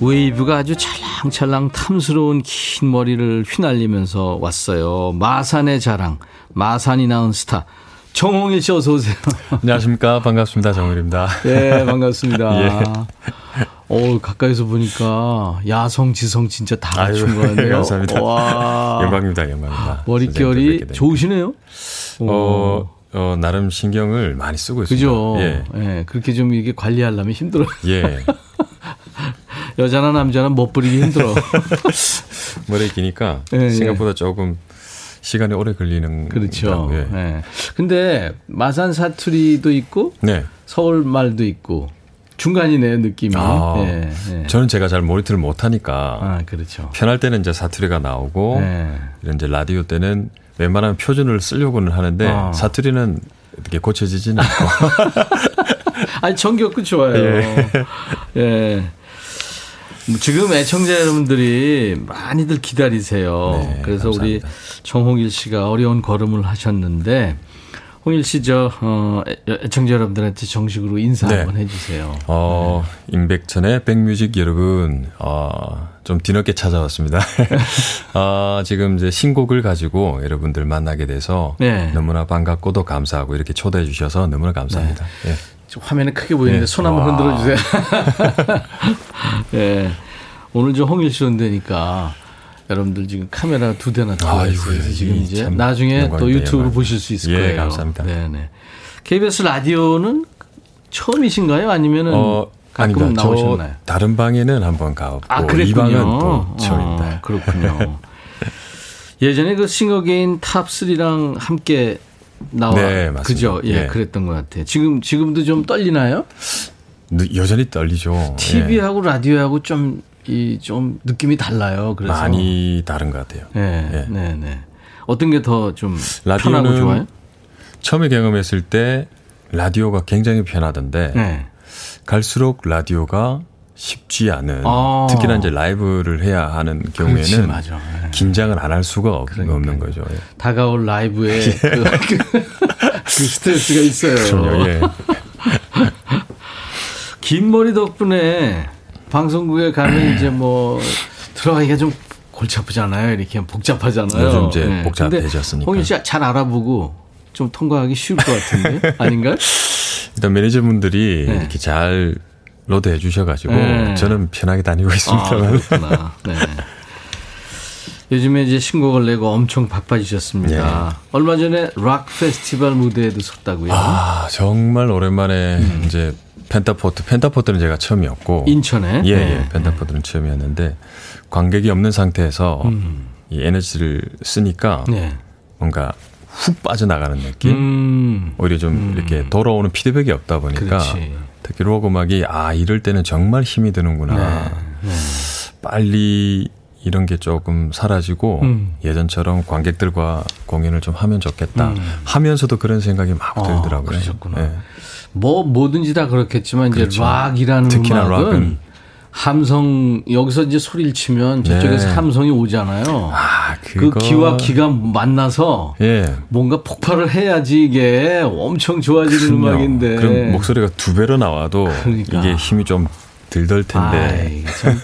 웨이브가 아주 찰랑찰랑 탐스러운 긴 머리를 휘날리면서 왔어요. 마산의 자랑 마산이 낳은 스타 정홍일 씨 어서 오세요. <laughs> 안녕하십니까. 반갑습니다. 정일입니다. 예, 반갑습니다. <laughs> 예. 어, 가까이서 보니까 야성, 지성 진짜 다 갖춘 거 같네요. <laughs> 감사합니다. 와. 영광입니다. 영광입니다. 머릿결이 좋으시네요. 어, 어, 나름 신경을 많이 쓰고 있습니다. 그죠? 예. 예. 그렇게 좀 이게 관리하려면 힘들어요. 예. 여자나 남자나 멋부리기 힘들어. 머리 기니까 예, 예. 생각보다 조금 시간이 오래 걸리는 그렇죠. 예. 예. 근데 마산 사투리도 있고 네. 서울 말도 있고 중간이네요, 느낌이. 아, 예, 예. 저는 제가 잘 모니터를 못 하니까 아, 그렇죠. 편할 때는 이제 사투리가 나오고 예. 이런 이제 라디오 때는 웬만하면 표준을 쓰려고는 하는데 아. 사투리는 이렇게 고쳐지지는 않고 <laughs> 아니 정겹고 좋아요. <laughs> 예. 뭐 지금 애청자 여러분들이 많이들 기다리세요. 네, 그래서 우리 감사합니다. 정홍일 씨가 어려운 걸음을 하셨는데 홍일 씨 저 어, 애- 애청자 여러분들한테 정식으로 인사 네. 한번 해주세요. 어, 임백천의 백뮤직 여러분, 어, 좀 뒤늦게 찾아왔습니다. <laughs> 어, 지금 이제 신곡을 가지고 여러분들 만나게 돼서 네. 너무나 반갑고도 감사하고 이렇게 초대해 주셔서 너무나 감사합니다. 예. 좀 화면에 크게 보이는데 네. 손 한번 와. 흔들어 주세요. <laughs> 예. 오늘 저 홍일 씨 온다니까 여러분들 지금 카메라 두 대나 아이고, 있어요. 그래서 지금 이 이제 참 나중에 또 유튜브로 영광. 보실 수 있을 예, 거예요. 감사합니다. 네네. KBS 라디오는 처음이신가요? 아니면은 어, 가끔 아닙니다. 나오셨나요? 저 다른 방에는 한번 가봤고 아, 이. 방은 또 처음입니다. 어, 그렇군요. <laughs> 예전에 그 싱어게인 탑3랑 함께 나와. 네, 맞습니다. 그죠? 예, 예. 그랬던 것 같아요. 지금, 지금도 좀 떨리나요? 느- 여전히 떨리죠. 예. TV하고 라디오하고 좀, 이, 좀 느낌이 달라요. 그래서. 많이 다른 것 같아요. 네, 예. 네, 네. 어떤 게 더 좀 편하고 좋아요? 처음에 경험했을 때 라디오가 굉장히 편하던데 네. 갈수록 라디오가 쉽지 않은 아. 특히나 이제 라이브를 해야 하는 그렇지, 경우에는 맞아. 예. 긴장을 안 할 수가 없, 그러니까요. 없는 거죠. 예. 다가올 라이브에 그, 그, <laughs> 그 스트레스가 있어요. 그럼요. 예. <laughs> 긴 머리 덕분에 방송국에 가면 이제 뭐 들어가기가 좀 골치 아프잖아요. 이렇게 복잡하잖아요. 요즘 이제 네. 복잡해졌으니까. 홍일 씨가 잘 알아보고 좀 통과하기 쉬울 것 같은데 <laughs> 아닌가요? 일단 매니저분들이 네. 이렇게 잘 리드 해 주셔가지고 네. 저는 편하게 다니고 아, 있습니다만. 그렇구나. 네. 요즘에 이제 신곡을 내고 엄청 바빠지셨습니다. 얼마 전에 락 페스티벌 무대에도 섰다고요. 아 정말 오랜만에 이제 펜타포트 펜타포트는 제가 처음이었고 인천에. 예, 네. 예 펜타포트는 처음이었는데 관객이 없는 상태에서 이 에너지를 쓰니까 네. 뭔가 훅 빠져나가는 느낌. 음. 오히려 좀 이렇게 돌아오는 피드백이 없다 보니까 그렇지. 특히 록 음악이 아 이럴 때는 정말 힘이 드는구나. 네. 빨리 이런 게 조금 사라지고 음. 예전처럼 관객들과 공연을 좀 하면 좋겠다. 음. 하면서도 그런 생각이 막 아, 들더라고요. 그러셨구나. 예. 뭐 뭐든지 다 그렇겠지만 이제 그렇죠. 락이라는 특히나 음악은 락은. 함성 여기서 이제 소리를 치면 저쪽에서 네. 함성이 오잖아요. 아, 그 기와 기가 만나서 예. 뭔가 폭발을 해야지 이게 엄청 좋아지는 그럼요. 음악인데. 그럼 목소리가 두 배로 나와도 그러니까. 이게 힘이 좀 들덜 텐데. 아이, 참.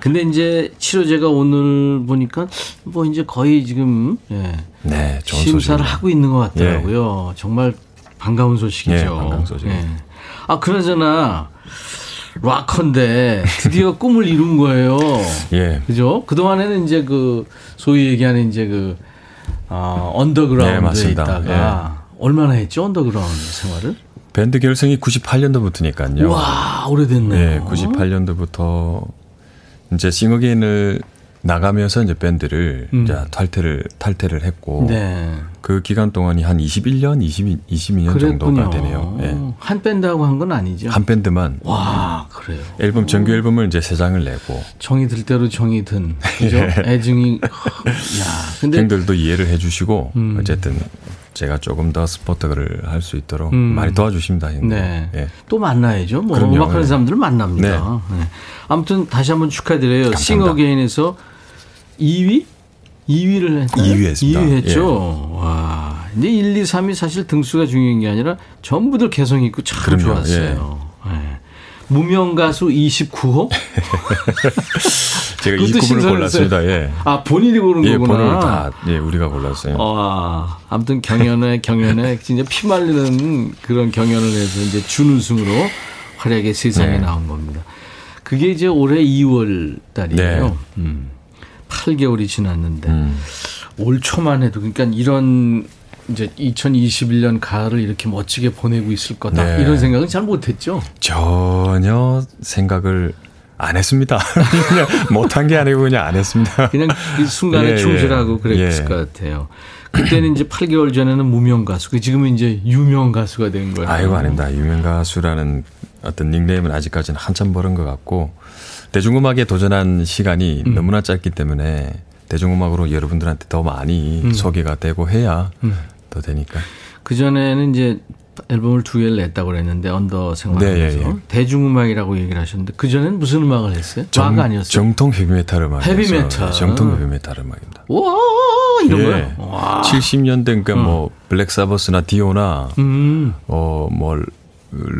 근데 이제 치료제가 오늘 보니까 뭐 이제 거의 지금 예. 네, 심사를 소식입니다. 하고 있는 것 같더라고요. 정말 반가운 소식이죠. 예, 반가운 소식입니다. 아 그나저나 락커인데 드디어 꿈을 이룬 거예요. 예. 그죠? 그 동안에는 이제 그 소위 얘기하는 이제 그 아, 네, 언더그라운드에 맞습니다. 있다가 얼마나 했죠 언더그라운드 생활을? 밴드 결성이 98년도부터니까요. 와 오래됐네요. 네, 98년도부터 이제 싱어게인을 나가면서 이제 밴드를 음. 이제 탈퇴를 탈퇴를 했고 네. 그 기간 동안이 한 21년, 22, 22년 정도가 되네요. 예. 한 밴드하고 한 건 아니죠? 한 밴드만 와 그래요. 앨범 정규 앨범을 이제 세 장을 내고 정이 들 대로 정이 든 그죠? <laughs> 예. 애증이 야 근데 형들도 이해를 해주시고 음. 어쨌든 제가 조금 더 스포트를 할 수 있도록 음. 많이 도와주십니다. 네. 예. 또 만나야죠. 뭐 그럼요. 음악하는 네. 사람들 만납니다. 네. 아무튼 다시 한번 축하드려요. 싱어게인에서 2위? 2위를 했어요. 2위 했습니다. 2위 했죠. 와. 근데 1, 2, 3위 사실 등수가 중요한 게 아니라 전부들 개성 있고 참 그럼요. 좋았어요. 네. 무명 가수 29호? <laughs> 제가 그것도 29분을 신선했어요. 골랐습니다. 예. 아, 본인이 고른 예, 거구나. 번호를 다 예, 우리가 골랐어요. 와, 아무튼 경연에 경연에 진짜 피 말리는 그런 경연을 해서 이제 준우승으로 활약의 세상에 네. 나온 겁니다. 그게 이제 올해 2월 달이에요. 네. 음. 8개월이 지났는데 음. 올 초만 해도 그러니까 이런 이제 2021년 가을을 이렇게 멋지게 보내고 있을 거다 네. 이런 생각은 잘 못했죠. 전혀 생각을 안 했습니다. <laughs> 그냥 못한 게 아니고 그냥 안 했습니다. 그냥 그 순간에 <laughs> 예, 예. 충실하고 그랬을 예. 것 같아요. 그때는 이제 8개월 전에는 무명 가수, 그 지금은 이제 유명 가수가 된 거예요. 아이고 아닙니다. 유명 가수라는 어떤 닉네임은 아직까지는 한참 벌은 것 같고 대중음악에 도전한 시간이 음. 너무나 짧기 때문에 대중음악으로 여러분들한테 더 많이 음. 소개가 되고 해야 더 되니까. 그 전에는 이제 앨범을 두 개를 냈다고 그랬는데 언더 생활하면서 네, 예, 예. 대중음악이라고 얘기를 하셨는데 그 전에는 무슨 음악을 했어요? 락 아니었어요? 정통 헤비메탈 음악. 헤비메탈. 정통 헤비메탈 음악입니다. 와 이런 예. 거요? 와. 70년대 그러니까 뭐 블랙 사버스나 디오나 음. 어뭐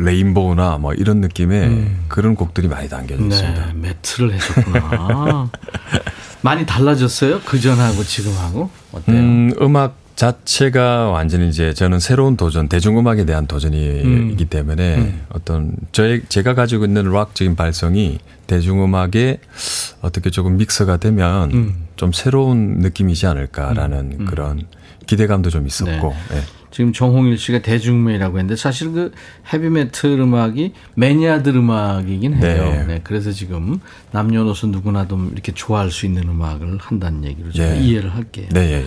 레인보우나 뭐 이런 느낌의 그런 곡들이 많이 담겨져 있습니다. 네, 메탈을 해줬구나. <laughs> 많이 달라졌어요? 그 전하고 지금하고 어때요? 음, 음악 자체가 완전히 이제 저는 새로운 도전, 대중음악에 대한 도전이기 음. 때문에 어떤 저의 제가 가지고 있는 락적인 발성이 대중음악에 어떻게 조금 믹스가 되면 음. 좀 새로운 느낌이지 않을까라는 그런 기대감도 좀 있었고. 예. 지금 정홍일 씨가 대중음악이라고 했는데 사실 그 헤비메탈 음악이 매니아들 음악이긴 해요. 네. 네, 그래서 지금 남녀노소 누구나 좀 이렇게 좋아할 수 있는 음악을 한다는 얘기로 제가 예. 이해를 할게요. 네, 예.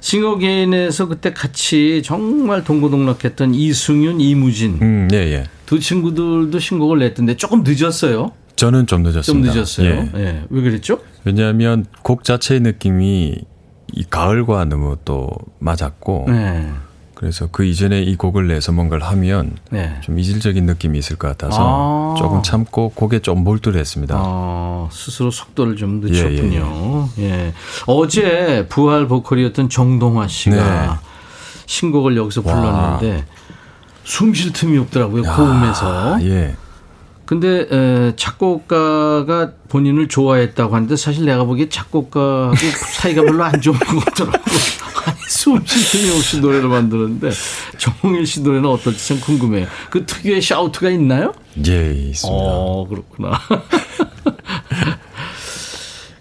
싱어게인에서 그때 같이 정말 동고동락했던 이승윤, 이무진 음, 예, 예. 두 친구들도 신곡을 냈던데 조금 늦었어요. 저는 좀좀 늦었습니다. 늦었어요. 예. 예. 왜 그랬죠? 왜냐하면 곡 자체의 느낌이 이 가을과 너무 또 맞았고 네. 그래서 그 이전에 이 곡을 내서 뭔가를 하면 네. 좀 이질적인 느낌이 있을 것 같아서 아. 조금 참고 곡에 좀 몰두했습니다. 아, 스스로 속도를 좀 늦췄군요. 예, 어제 부활 보컬이었던 정동화 씨가 네. 신곡을 여기서 와. 불렀는데 숨 쉴 틈이 없더라고요. 고음에서. 아, 예. 근데 에, 작곡가가 본인을 좋아했다고 하는데 사실 내가 보기에 작곡가하고 <laughs> 사이가 별로 안 좋은 것 같더라고. <laughs> 아니 숨쉴 틈이 없이 노래를 만드는데 정홍일 씨 노래는 어떨지 참 궁금해요. 그 특유의 샤우트가 있나요? 예, 있습니다. 어, 그렇구나. <laughs>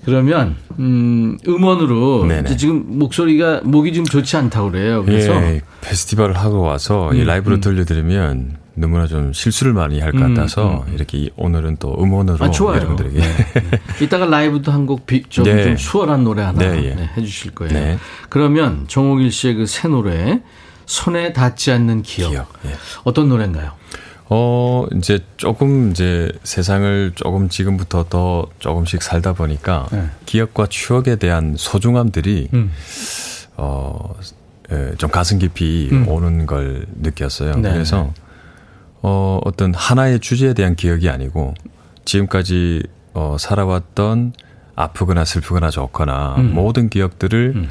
그러면 음, 음원으로 지금 목소리가 목이 좀 좋지 않다고 그래요. 그래서 예, 페스티벌을 하고 와서 이 음, 라이브로 음. 들려드리면 너무나 좀 실수를 많이 할것 음, 같아서 이렇게 이- 오늘은 또 음원으로 아, 좋아요. 여러분들에게 <laughs> 이따가 라이브도 한 곡 좀, 네. 좀 수월한 노래 하나 네, 예. 네, 해주실 거예요. 네. 그러면 정옥일 씨의 그 새 노래 손에 닿지 않는 기억, 기억. 예. 어떤 노래인가요? 어, 이제 조금 이제 세상을 조금 지금부터 더 조금씩 살다 보니까 네. 기억과 추억에 대한 소중함들이 음. 어, 예, 좀 가슴 깊이 음. 오는 걸 느꼈어요. 네. 그래서 어, 어떤 하나의 주제에 대한 기억이 아니고 지금까지 어, 살아왔던 아프거나 슬프거나 좋거나 음. 모든 기억들을 음.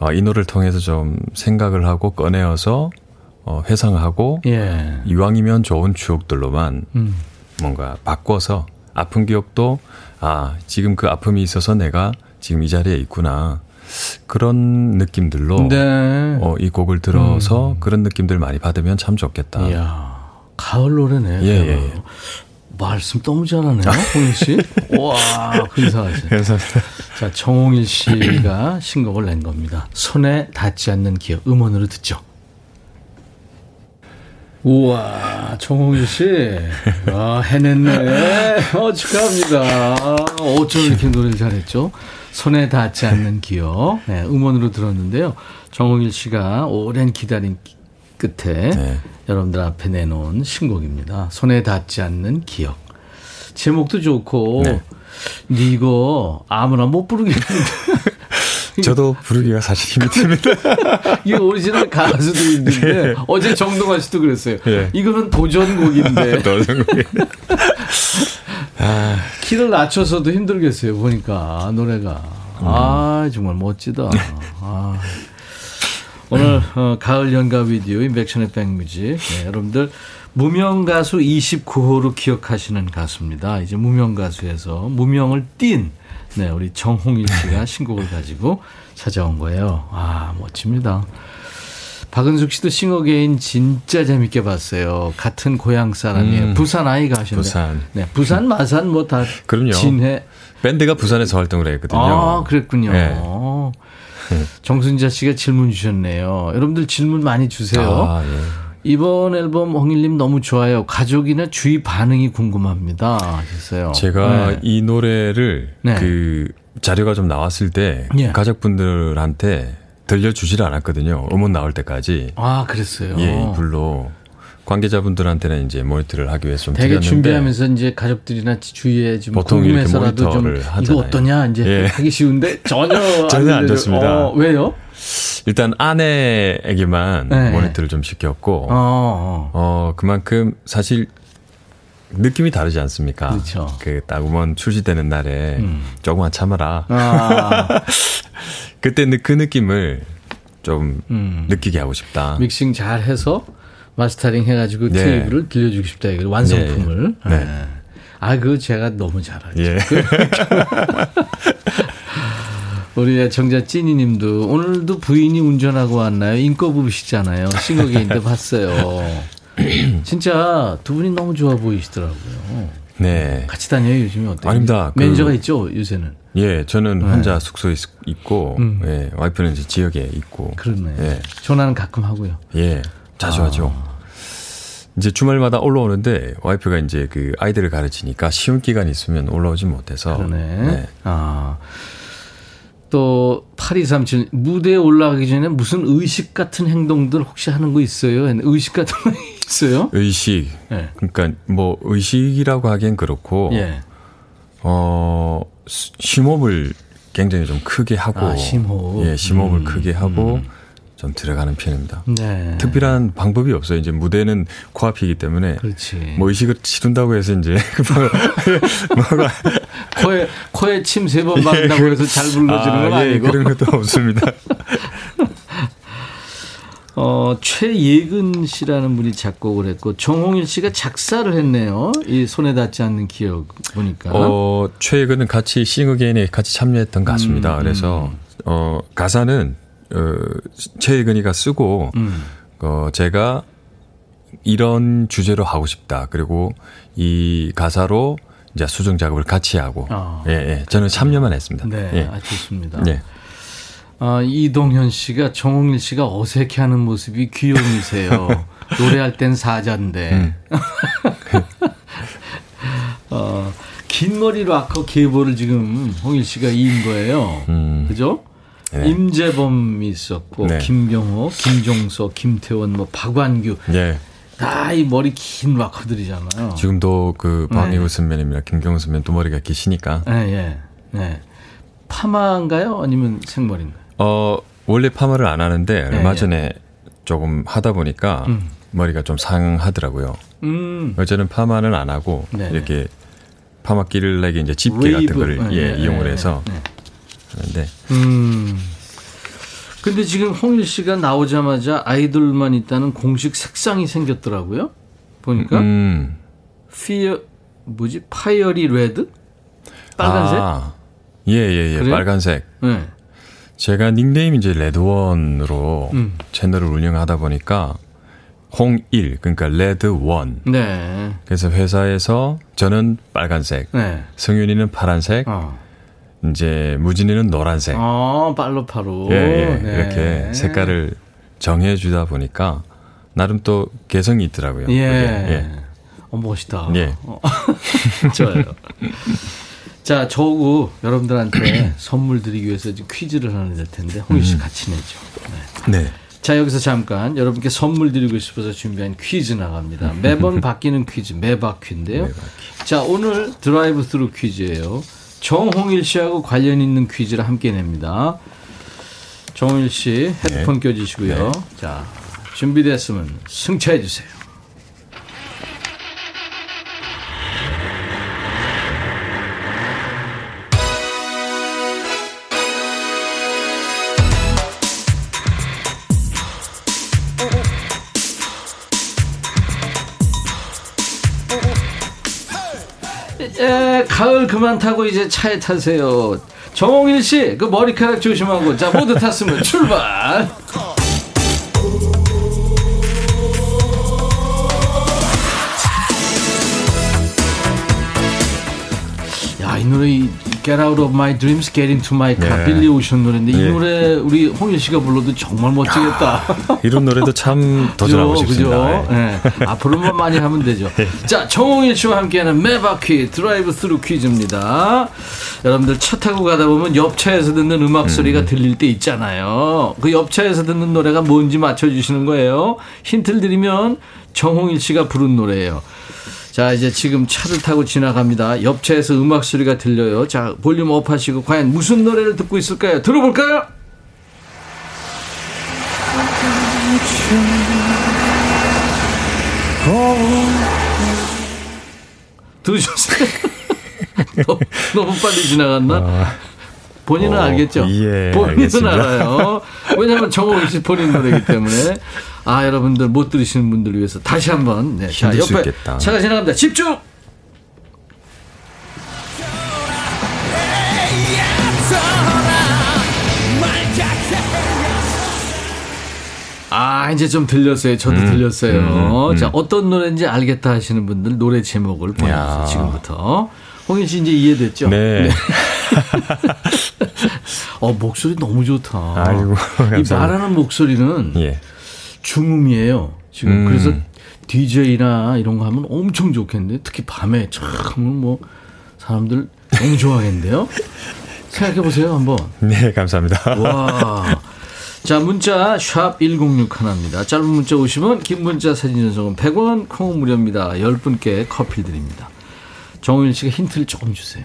어, 이 노래를 통해서 좀 생각을 하고 꺼내어서 어, 회상하고 예. 이왕이면 좋은 추억들로만 음. 뭔가 바꿔서 아픈 기억도 아 지금 그 아픔이 있어서 내가 지금 이 자리에 있구나 그런 느낌들로 네. 어, 이 곡을 들어서 그런 느낌들 많이 받으면 참 좋겠다. 이야, 가을 노래네. 예, 예, 예. 말씀 너무 잘하네요, 홍일 씨. 와, 근사하시. 감사합니다. 자, 정홍일 씨가 <clears throat> 신곡을 낸 겁니다. 손에 닿지 않는 기억, 음원으로 듣죠. 우와, 정홍일 씨. 와, 해냈네. 어, 축하합니다. 어쩜 이렇게 노래를 잘했죠? 손에 닿지 않는 기억. 네, 음원으로 들었는데요. 정홍일 씨가 오랜 기다림 끝에 네. 여러분들 앞에 내놓은 신곡입니다. 손에 닿지 않는 기억. 제목도 좋고, 네. 이거 아무나 못 부르겠는데. <laughs> 저도 부르기가 사실 힘이 듭니다. <laughs> 이게 오리지널 가수도 있는데 어제 정동환 씨도 그랬어요. 예. 이거는 도전곡인데 <laughs> 너무 키를 낮춰서도 힘들겠어요. 보니까 노래가 아 정말 멋지다. 아. 오늘 어, 가을 연가 with you 임백천의 백뮤직 네, 여러분들 무명 가수 29호로 기억하시는 가수입니다. 이제 무명 가수에서 무명을 뗀 네, 우리 정홍일 씨가 신곡을 가지고 찾아온 거예요. 아 멋집니다. 박은숙 씨도 싱어게인 진짜 재밌게 봤어요. 같은 고향 사람이에요. 음, 부산 아이가 하셨는데. 부산. 네, 부산, 마산 뭐다 그럼요. 진해. 밴드가 부산에서 활동을 했거든요. 아, 그랬군요. 네. 정순자 씨가 질문 주셨네요. 여러분들 질문 많이 주세요. 아, 예. 이번 앨범 홍일님 너무 좋아요. 가족이나 주위 반응이 궁금합니다. 하셨어요. 제가 네. 이 노래를 네. 그 자료가 좀 나왔을 때 예. 가족분들한테 들려주질 않았거든요. 음원 나올 때까지. 아, 그랬어요. 예, 이 불로 관계자분들한테는 이제 모니터를 하기 위해서 좀 되게 드렸는데 준비하면서 이제 가족들이나 주위에 좀 보통 이렇게 궁금해서라도 좀 모니터를 이거 하잖아요. 어떠냐 이제 예. 하기 쉬운데 전혀 <laughs> 전혀 안 알려줘- 좋습니다. 어, 왜요? 일단 아내에게만 네. 모니터를 좀 시켰고 어, 어. 어, 그만큼 사실 느낌이 다르지 않습니까? 그렇죠. 그딱 음원 출시되는 날에 음. 조금만 참아라. 아, <laughs> 그때 느- 그 느낌을 좀 음. 느끼게 하고 싶다. 믹싱 잘 해서 마스터링 해가지고 네. 테이블을 들려주고 싶다 이거 완성품을. 네. 네. 예. 아, 그거 제가 너무 잘하죠. 예. <laughs> 우리 정자 찐이님도 오늘도 부인이 운전하고 왔나요? 잉꼬부부시잖아요. 싱어게인 때 봤어요. <laughs> 진짜 두 분이 너무 좋아 보이시더라고요. 네. 같이 다녀요 요즘에 어때요? 아닙니다. 그- 매니저가 있죠 요새는. 예, 저는 혼자 숙소에 있- 있고, 네. 음. 예, 와이프는 이제 지역에 있고. 그렇네. 예, 전화는 가끔 하고요. 예, 자주 아. 하죠. 이제 주말마다 올라오는데 와이프가 이제 그 아이들을 가르치니까 시험 기간 있으면 올라오지 못해서. 그러네. 네. 아. 또 8237 무대에 올라가기 전에 무슨 의식 같은 행동들 혹시 하는 거 있어요? 의식 같은 거 <laughs> 있어요? 의식. 예. 그러니까 뭐 의식이라고 하기엔 그렇고, 예. 어, 스- 심호흡을 굉장히 좀 크게 하고. 아, 심호흡. 예, 심호흡을 음, 크게 하고 좀 들어가는 편입니다. 네. 특별한 방법이 없어요. 이제 무대는 코앞이기 때문에. 그렇지. 뭐 의식을 치른다고 해서 이제 <laughs> 뭐가 코에 코에 침 세번 박는다고 해서 잘 불러주는 건 아, 예, 아니고. 그런 것도 없습니다. <laughs> 어, 최예근 씨라는 분이 작곡을 했고 정홍일 씨가 작사를 했네요. 이 손에 닿지 않는 기억 보니까. 어, 최근은 같이 싱어게인에 같이 참여했던 가수입니다. 음, 그래서 어, 가사는 어, 최근이가 쓰고 음. 어, 제가 이런 주제로 하고 싶다. 그리고 이 가사로 이제 수정 작업을 같이 하고 아. 예, 예. 저는 참여만 했습니다. 네, 예. 아, 좋습니다. 예. 아, 이동현 씨가 정홍일 씨가 어색해하는 모습이 귀여우세요. <laughs> 노래할 땐 사자인데. 음. <laughs> 어, 긴 머리 락커 계보를 지금 홍일 씨가 이은 거예요. 음. 그죠? 네. 임재범이 있었고 네. 김경호, 김종서, 김태원, 뭐 박완규 예. 다이 머리 긴 락커들이잖아요. 지금도 그 네. 박예우 선배님이나 김경호 선배님 또 머리가 기시니까 예, 예, 네. 파마인가요? 아니면 생머리인가요? 어, 원래 파마를 안 하는데 얼마 예. 전에 조금 하다 보니까 음. 머리가 좀 상하더라고요. 음, 저는 파마는 안 하고 네. 이렇게 파마기를 내게 이제 집게 같은. 거를 네, 예, 네, 이용을 네, 해서 네. 음. 근데 지금 홍일 씨가 나오자마자 아이돌만 있다는 공식 색상이 생겼더라고요. 보니까 음, Fear 뭐지? fiery red? 빨간색? 아, 예, 예, 예. 그래요? 빨간색. 네. 제가 닉네임이 이제 레드원으로 음. 채널을 운영하다 보니까 홍일, 그러니까 레드원. 네. 그래서 회사에서 저는 빨간색, 네. 승윤이는 파란색, 어. 이제 무진이는 노란색. 어, 빨로파로. 예, 예. 네. 이렇게 색깔을 정해 주다 보니까 나름 또 개성이 있더라고요. 예. 그게. 예. 어, 멋있다. 예. 어. <laughs> 좋아요. 자, 저구 여러분들한테 <coughs> 선물 드리기 위해서 지금 퀴즈를 하나 낼 텐데, 홍희 씨 같이 내죠. 네. 네. 자, 여기서 잠깐 여러분께 선물 드리고 싶어서 준비한 퀴즈 나갑니다. 매번 <laughs> 바뀌는 퀴즈, 매바퀴인데요. 자, 오늘 드라이브 스루 퀴즈예요. 정홍일 씨하고 관련 있는 퀴즈를 함께 냅니다. 정홍일 씨 헤드폰 껴주시고요. 자, 준비됐으면 승차해 주세요. 그만 타고 이제 차에 타세요. 정홍일 씨, 그 머리카락 조심하고. 자, 모두 탔으면 출발. 야, 이 노래 이 Get Out of My Dreams, Get Into My Car, 네. 빌리 오션 노래인데 이 예. 노래 우리 홍일 씨가 불러도 정말 멋지겠다. 이런 노래도 참 <laughs> 도전하고 그죠, 싶습니다. 그죠? 예. 앞으로만 많이 하면 되죠. 자, 정홍일 씨와 함께하는 네 바퀴 드라이브 스루 퀴즈입니다. 여러분들 차 타고 가다 보면 옆차에서 듣는 음악 소리가 들릴 때 있잖아요. 그 옆차에서 듣는 노래가 뭔지 맞춰주시는 거예요. 힌트를 드리면 정홍일 씨가 부른 노래예요. 자, 이제 지금 차를 타고 지나갑니다. 옆차에서 음악 소리가 들려요. 자, volume up 하시고 과연 무슨 노래를 듣고 있을까요? 들어볼까요? 들으셨어요? <laughs> 너무, 너무 빨리 지나갔나? 본인은 어, 알겠죠? 예, 본인은 알겠습니다. 알아요. 왜냐하면 정홍일 씨 본인 노래이기 때문에. 아, 여러분들 못 들으시는 분들을 위해서 다시 한번. 네, 자, 옆에 있겠다. 차가 지나갑니다. 집중! 아, 이제 좀 들렸어요. 저도 음, 들렸어요. 자, 어떤 노래인지 알겠다 하시는 분들 노래 제목을 보내주세요. 야. 지금부터. 홍인 씨 이제 이해됐죠? 네. <laughs> 어, 목소리 너무 좋다. 아이고, 이. 말하는 목소리는 예. 중음이에요. 지금 음. 그래서 DJ나 이런 거 하면 엄청 좋겠는데 특히 밤에 참뭐 사람들 너무 좋아하겠는데요. <laughs> 생각해 보세요 한번. 네, 감사합니다. 와. 자, 문자 샵 1061입니다. 짧은 문자 오시면 긴 문자 사진 전송은 100원 콩 무료입니다. 10분께 커피 드립니다. 정홍일 씨가 힌트를 조금 주세요.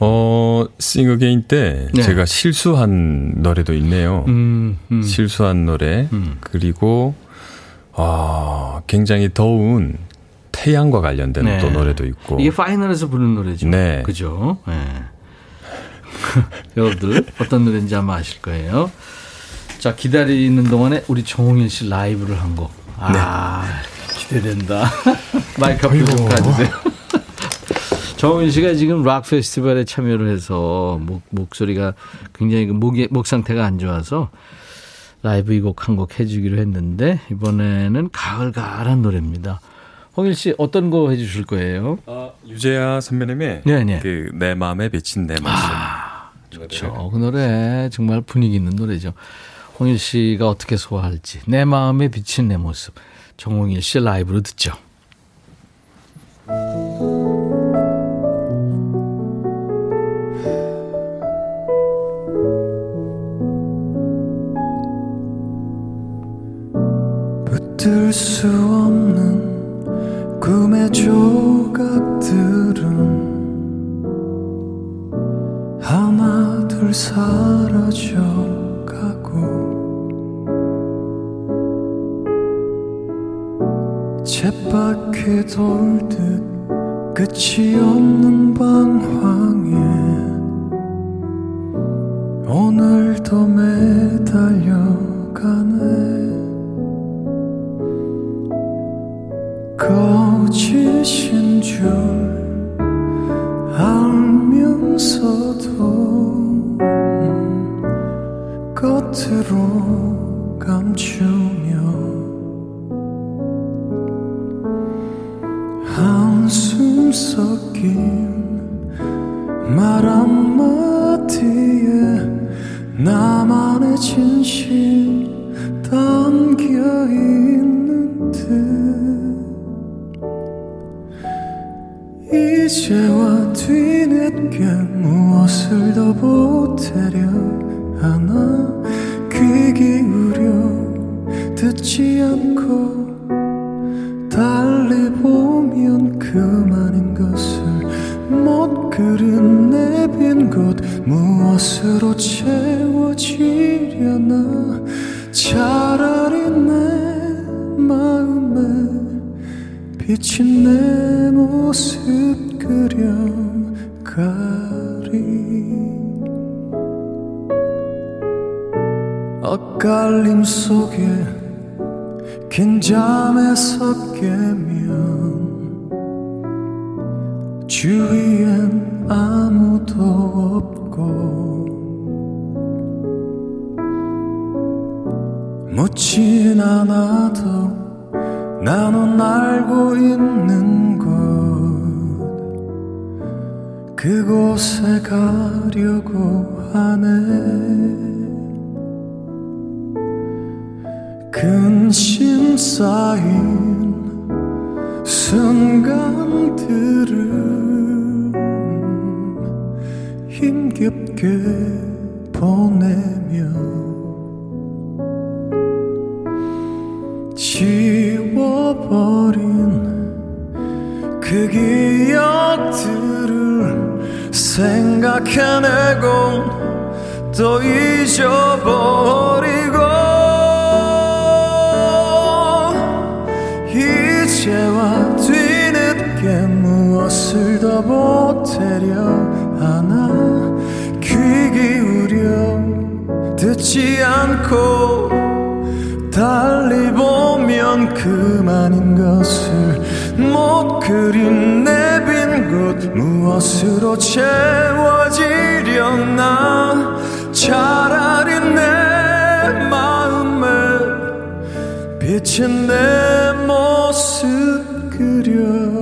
어, 싱어게인 때 네. 제가 실수한 노래도 있네요. 음, 음. 실수한 노래. 음. 그리고 아, 굉장히 더운 태양과 관련된 네. 또 노래도 있고. 이게 final에서 부르는 노래죠. 네. 그죠? 네. <laughs> 여러분들 어떤 노래인지 아마 아실 거예요. 자, 기다리는 동안에 우리 정홍일 씨 라이브를 한 곡. 아, 기대된다. <laughs> 마이크 앞으로 좀 가주세요. 정홍일 씨가 지금 락 페스티벌에 참여를 해서 목, 목소리가 굉장히 그 목이, 목 상태가 안 좋아서 라이브 이 곡한곡 해주기로 했는데 이번에는 가을가을한 노래입니다. 홍일 씨 어떤 거 해주실 거예요? 아, 유재하 선배님의 네, 네. 그내 마음에 비친 내 모습. 그렇죠. 그 노래 정말 분위기 있는 노래죠. 홍일 씨가 어떻게 소화할지 내 마음에 비친 내 모습 정홍일 씨 라이브로 듣죠. 들 수 없는 꿈의 조각들은 하나둘 사라져 가고 쳇바퀴 돌듯 끝이 없는 방황에 오늘도 매 쌓인 순간들을 힘겹게 보내며 지워버린 그 기억들을 생각해내고 또 잊어버리고 이제와 뒤늦게 무엇을 더 보태려 하나? 귀 기울여 듣지 않고 달리 보면 그만인 것을 못 그린 내 빈 곳 무엇으로 채워지려나? 차라리 내 마음에 비친 내 모습 그려가리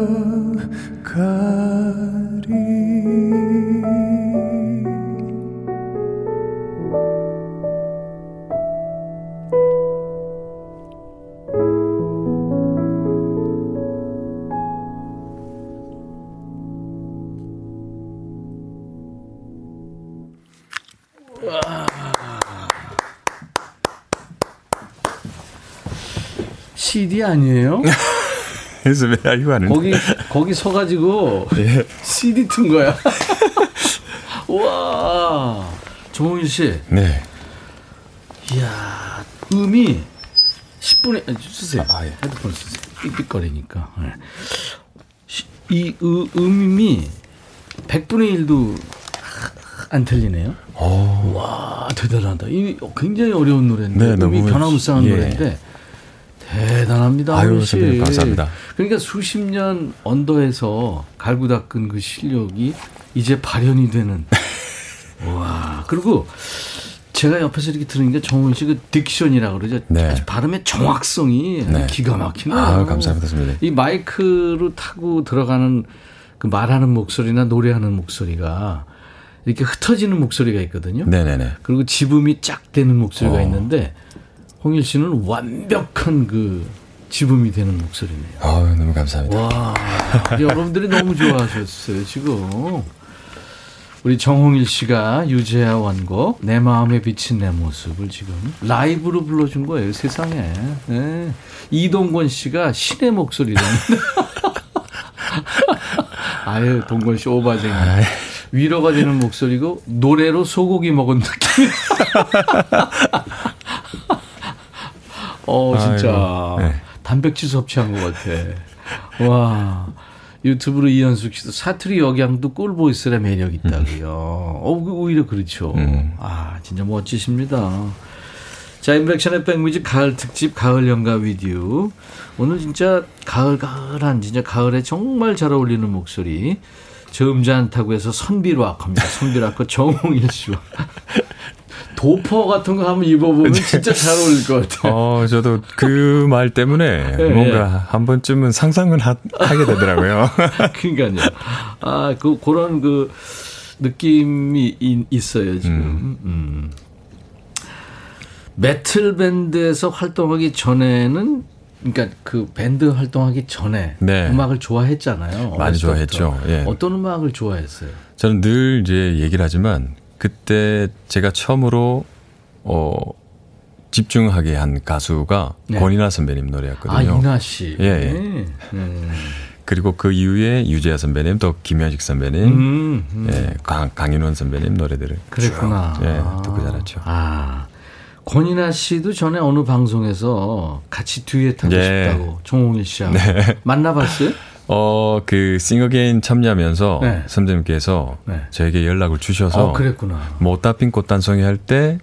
CD 아니에요? <laughs> 그래서 왜 알고 하는 거기 거기 서가지고 CD 튼 거야. <laughs> 와, 정홍일 씨, 네. 이야 음이 10분에 아니, 쓰세요. 아, 예. 헤드폰 쓰세요. 삑삑거리니까. 네. 시- 이 으, 음이 100분의 1도 안 틀리네요. 와 대단하다. 이 굉장히 어려운 노래인데 네, 음이 변화무쌍한 예. 노래인데 대단합니다. 아유. 선배님, 감사합니다. 그러니까 수십 년 언더에서 갈고 닦은 그 실력이 이제 발현이 되는. <laughs> 와 그리고 제가 옆에서 이렇게 들으니까 정훈 씨그 딕션이라고 그러죠. 네. 발음의 정확성이 네. 기가 막히네요. 아, 감사합니다, 선배님. 이 마이크로 타고 들어가는 그 말하는 목소리나 노래하는 목소리가 이렇게 흩어지는 목소리가 있거든요. 네네네. 그리고 지음이 쫙 되는 목소리가 어. 있는데 홍일 씨는 완벽한 그 지음이 되는 목소리네요. 아유, 너무 감사합니다. 와, <laughs> 여러분들이 너무 좋아하셨어요, 지금. 우리 정홍일 씨가 유재하 원곡 내 마음에 비친 내 모습을 지금 라이브로 불러준 거예요, 세상에. 네. 이동건 씨가 신의 목소리라는데. <laughs> 아유, 동건 씨 오바쟁이. 위로가 되는 목소리고 노래로 소고기 먹은 느낌. <laughs> 어, 진짜. 네. 단백질 섭취한 것 같아. 와. 유튜브로 이현숙 씨도 사투리 역양도 꿀보이스의 매력 있다고요. 어, 그 오히려 그렇죠. 음. 아, 진짜 멋지십니다. 자, 인백션의 백뮤직 가을 특집 가을 연가 위디오. 오늘 진짜 가을 가을한 진짜 가을에 정말 잘 어울리는 목소리. 점잖다고 해서 선비로악합니다. 선비로악 정홍일 씨와. <laughs> 도퍼 같은 거 한번 입어보면 진짜 잘 어울릴 것 같아요. 어, 저도 그 말 때문에 예, 뭔가 예. 한 번쯤은 상상은 하, 게 되더라고요. <laughs> 그러니까요. 아, 그, 그런 그 느낌이 이- 있어요, 지금. 음. 메틀 밴드에서 활동하기 전에는 그러니까 그 밴드 활동하기 전에 네. 음악을 좋아했잖아요. 많이 좋아했죠. 예. 어떤 음악을 좋아했어요? 저는 늘 이제 얘기를 하지만 그때 제가 처음으로 어 집중하게 한 가수가 네. 권이나 선배님 아, 노래였거든요. 이나 씨. 예, 예. 음. 그리고 그 이후에 유재하 선배님, 또 김현식 선배님, 음, 음. 예, 강, 강인원 선배님 노래들을 그랬구나. 쭉, 예, 듣고 자랐죠. 아. 권이나 씨도 전에 어느 방송에서 같이 듀엣 하고 예. 싶다고 정홍일 씨하고 만나봤어요? <laughs> 어, 그 싱어게인 참여하면서 네. 선생님께서 네. 저에게 연락을 주셔서 어, 그랬구나. 뭐 따핀 꽃 단송이 할 때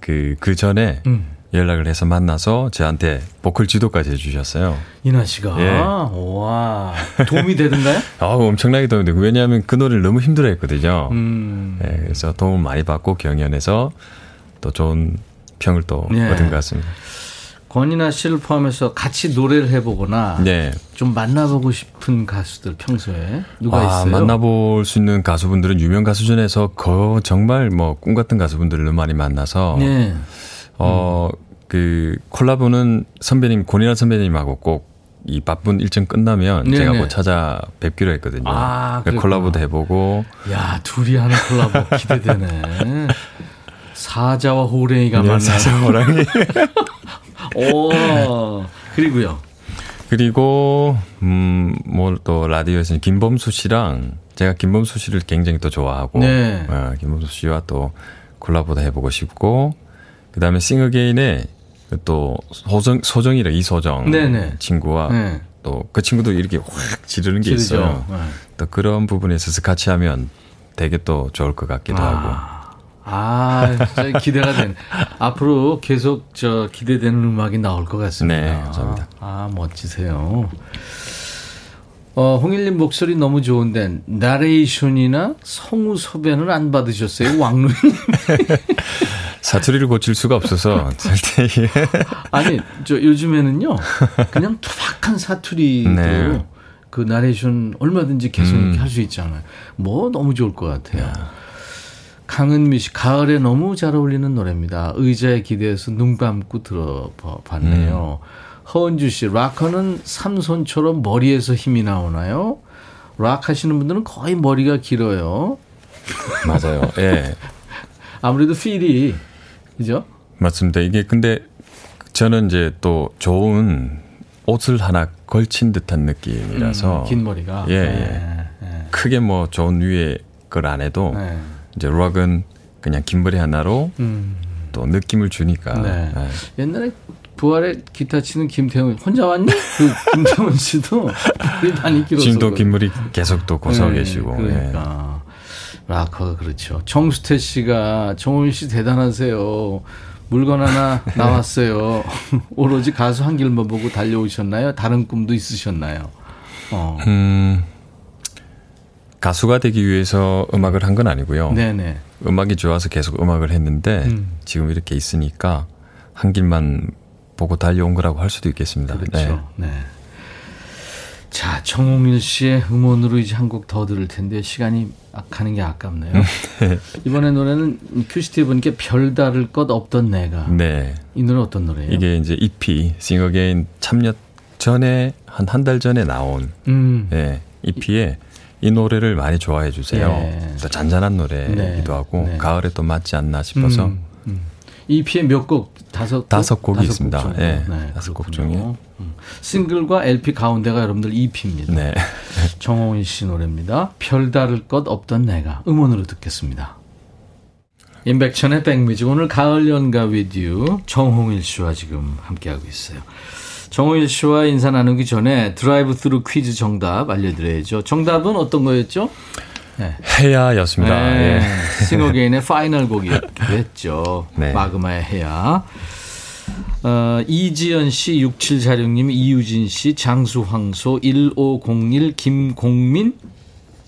그 그 전에 음. 연락을 해서 만나서 저한테 보컬 지도까지 해주셨어요. 이나 씨가 예. 와 도움이 되던가요? <laughs> 아, 엄청나게 도움이 되고 왜냐하면 그 노래를 너무 힘들어 했거든요. 음. 예, 그래서 도움을 많이 받고 경연에서 또 좋은 평을 또 예. 얻은 것 같습니다. 권이나 씨를 포함해서 같이 노래를 해보거나 네. 좀 만나보고 싶은 가수들 평소에 누가 아, 있어요? 만나볼 수 있는 가수분들은 유명 가수 중에서 거 정말 뭐 꿈 같은 가수분들을 많이 만나서 네. 어, 그 콜라보는 선배님 권인아 선배님하고 꼭 이 바쁜 일정 끝나면 네, 제가 네. 뭐 찾아 뵙기로 했거든요. 아, 그러니까 그랬구나. 콜라보도 해보고 야 둘이 하는 콜라보 <laughs> 기대되네. 사자와 호랭이가 네, 만나는. 사자호랑이 <laughs> 오 그리고요. 그리고 음뭐 또 라디오에서는 김범수 씨랑 제가 김범수 씨를 굉장히 또 좋아하고 네. 어, 김범수 씨와 또 콜라보도 해보고 싶고 그다음에 싱어게인의 또 소정 소정이라 이소정 네네. 친구와 네. 또그 친구도 이렇게 확 지르는 게 지르죠. 있어요. 네. 또 그런 부분에 있어서 같이 하면 되게 또 좋을 것 같기도 하고. 아, 진짜 기대가 되네. 앞으로 계속 저 기대되는 음악이 나올 것 같습니다. 네, 감사합니다. 아, 멋지세요. 어, 홍일님 목소리 너무 좋은데 나레이션이나 성우 섭외는 안 받으셨어요? 왕눈님? <laughs> 사투리를 고칠 수가 없어서 절대 이게 아니, 저 요즘에는요. 그냥 투박한 사투리도 네. 그 나레이션 얼마든지 계속 음. 이렇게 할수 있잖아요. 뭐 너무 좋을 것 같아요. 강은미 씨, 가을에 너무 잘 어울리는 노래입니다. 의자에 기대해서 눈 감고 들어봤네요. 허은주 씨, 락커는 삼손처럼 머리에서 힘이 나오나요? 락 하시는 분들은 거의 머리가 길어요. 맞아요. <laughs> 예. 아무래도 필이, 그죠? 맞습니다. 이게 근데 저는 이제 또 좋은 옷을 하나 걸친 듯한 느낌이라서 음, 긴 머리가. 예, 네, 네, 크게 뭐 좋은 위에 걸 안 해도 네. 이제 락은 그냥 긴 머리 하나로 음. 또 느낌을 주니까 네. 예. 옛날에 부활에 기타 치는 김태훈 혼자 왔니? 그 <laughs> 김태훈 씨도 많이 길었어. 지금도 긴 머리 계속 또 고서 네, 계시고 예. 그러니까 락커가 그렇죠. 정수태 씨가 정훈 씨 대단하세요. 물건 하나 <laughs> 나왔어요. <laughs> 오로지 가수 한 길만 보고 달려오셨나요? 다른 꿈도 있으셨나요? 어. 음, 가수가 되기 위해서 음악을 한 건 아니고요. 네네. 음악이 좋아서 계속 음악을 했는데 음. 지금 이렇게 있으니까 한 길만 보고 달려온 거라고 할 수도 있겠습니다. 그렇죠. 네. 자, 정홍일 씨의 음원으로 이제 한 곡 더 들을 텐데 시간이 아- 가는 게 아깝네요. <laughs> 이번에 노래는 큐시티 분께 별다를 것 없던 내가. 네. 이 노래 어떤 노래예요? 이게 이제 EP 싱어게인 참여 전에 한 한 달 전에 나온 음. 예, EP에 이 노래를 많이 좋아해 주세요. 네. 또 잔잔한 노래이기도 네. 하고 네. 가을에 또 맞지 않나 싶어서 음, 음. EP에 몇 곡? 다섯 곡? 다섯 곡이 다섯 있습니다. 정도. 예, 다섯 곡. 중에. 음. 싱글과 LP 가운데가 여러분들 EP입니다. 네. <laughs> 정홍일 씨 노래입니다. 별다를 것 없던 내가 음원으로 듣겠습니다. 임백천의 백뮤직 오늘 가을 연가 with you 정홍일 씨와 지금 함께하고 있어요. 정홍일 씨와 인사 나누기 전에 드라이브 스루 퀴즈 정답 알려드려야죠. 정답은 어떤 거였죠? 네. 해야였습니다. 네. 예. 싱어게인의 final 곡이었기도 했죠. <laughs> 네. 마그마의 해야. 어, 이지연 씨, 6746님, 이유진 씨, 장수황소, 1501, 김공민,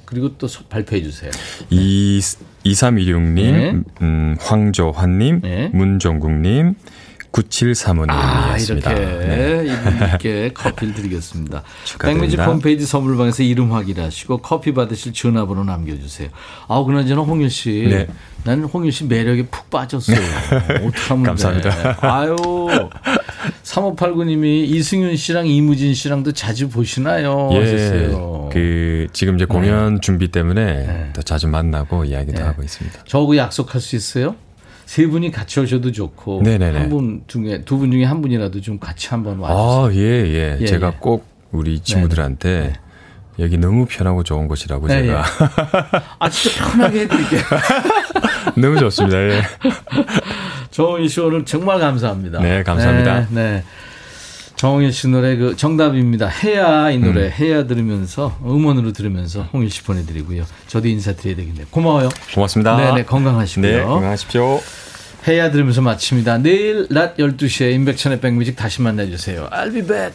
그리고 또 소- 발표해 주세요. 2, 2316님, 네. 음, 황조환님, 네. 문종국님, 9735님이었습니다. 아, 이렇게 네. 이분께 커피를 드리겠습니다. <laughs> 백뮤직 홈페이지 선물방에서 이름 확인하시고 커피 받으실 전화번호 남겨주세요. 아우 그나저나 홍일 씨, 네. 나는 홍일 씨 매력에 푹 빠졌어요. 어떡하면 감사합니다. 돼. 아유, 3589님이 이승윤 씨랑 이무진 씨랑도 자주 보시나요? 예, 하셨어요. 그 지금 이제 공연 준비 때문에 더 자주 만나고 이야기도 하고 있습니다. 저하고 약속할 수 있어요? 세 분이 같이 오셔도 좋고. 한 분 중에 두 분 중에 한 분이라도 좀 같이 한번 와주세요. 아, 예, 예. 예, 제가 예. 꼭 우리 친구들한테 여기 너무 편하고 좋은 곳이라고 네, 제가 <laughs> 아 진짜 편하게 해드릴게요. <laughs> 너무 좋습니다. 예. 정홍일 씨 오늘 정말 감사합니다. 네, 감사합니다. 네, 네. 정홍일 씨 노래 그 정답입니다. 해야 이 노래 음. 해야 들으면서 음원으로 들으면서 홍일 씨 보내드리고요. 저도 인사드려야 되겠네요. 고마워요. 고맙습니다. 네네 건강하시고요. 네, 건강하십시오. 해야 들으면서 마칩니다. 내일 낮 12시에 임백천의 백뮤직 다시 만나주세요. I'll be back.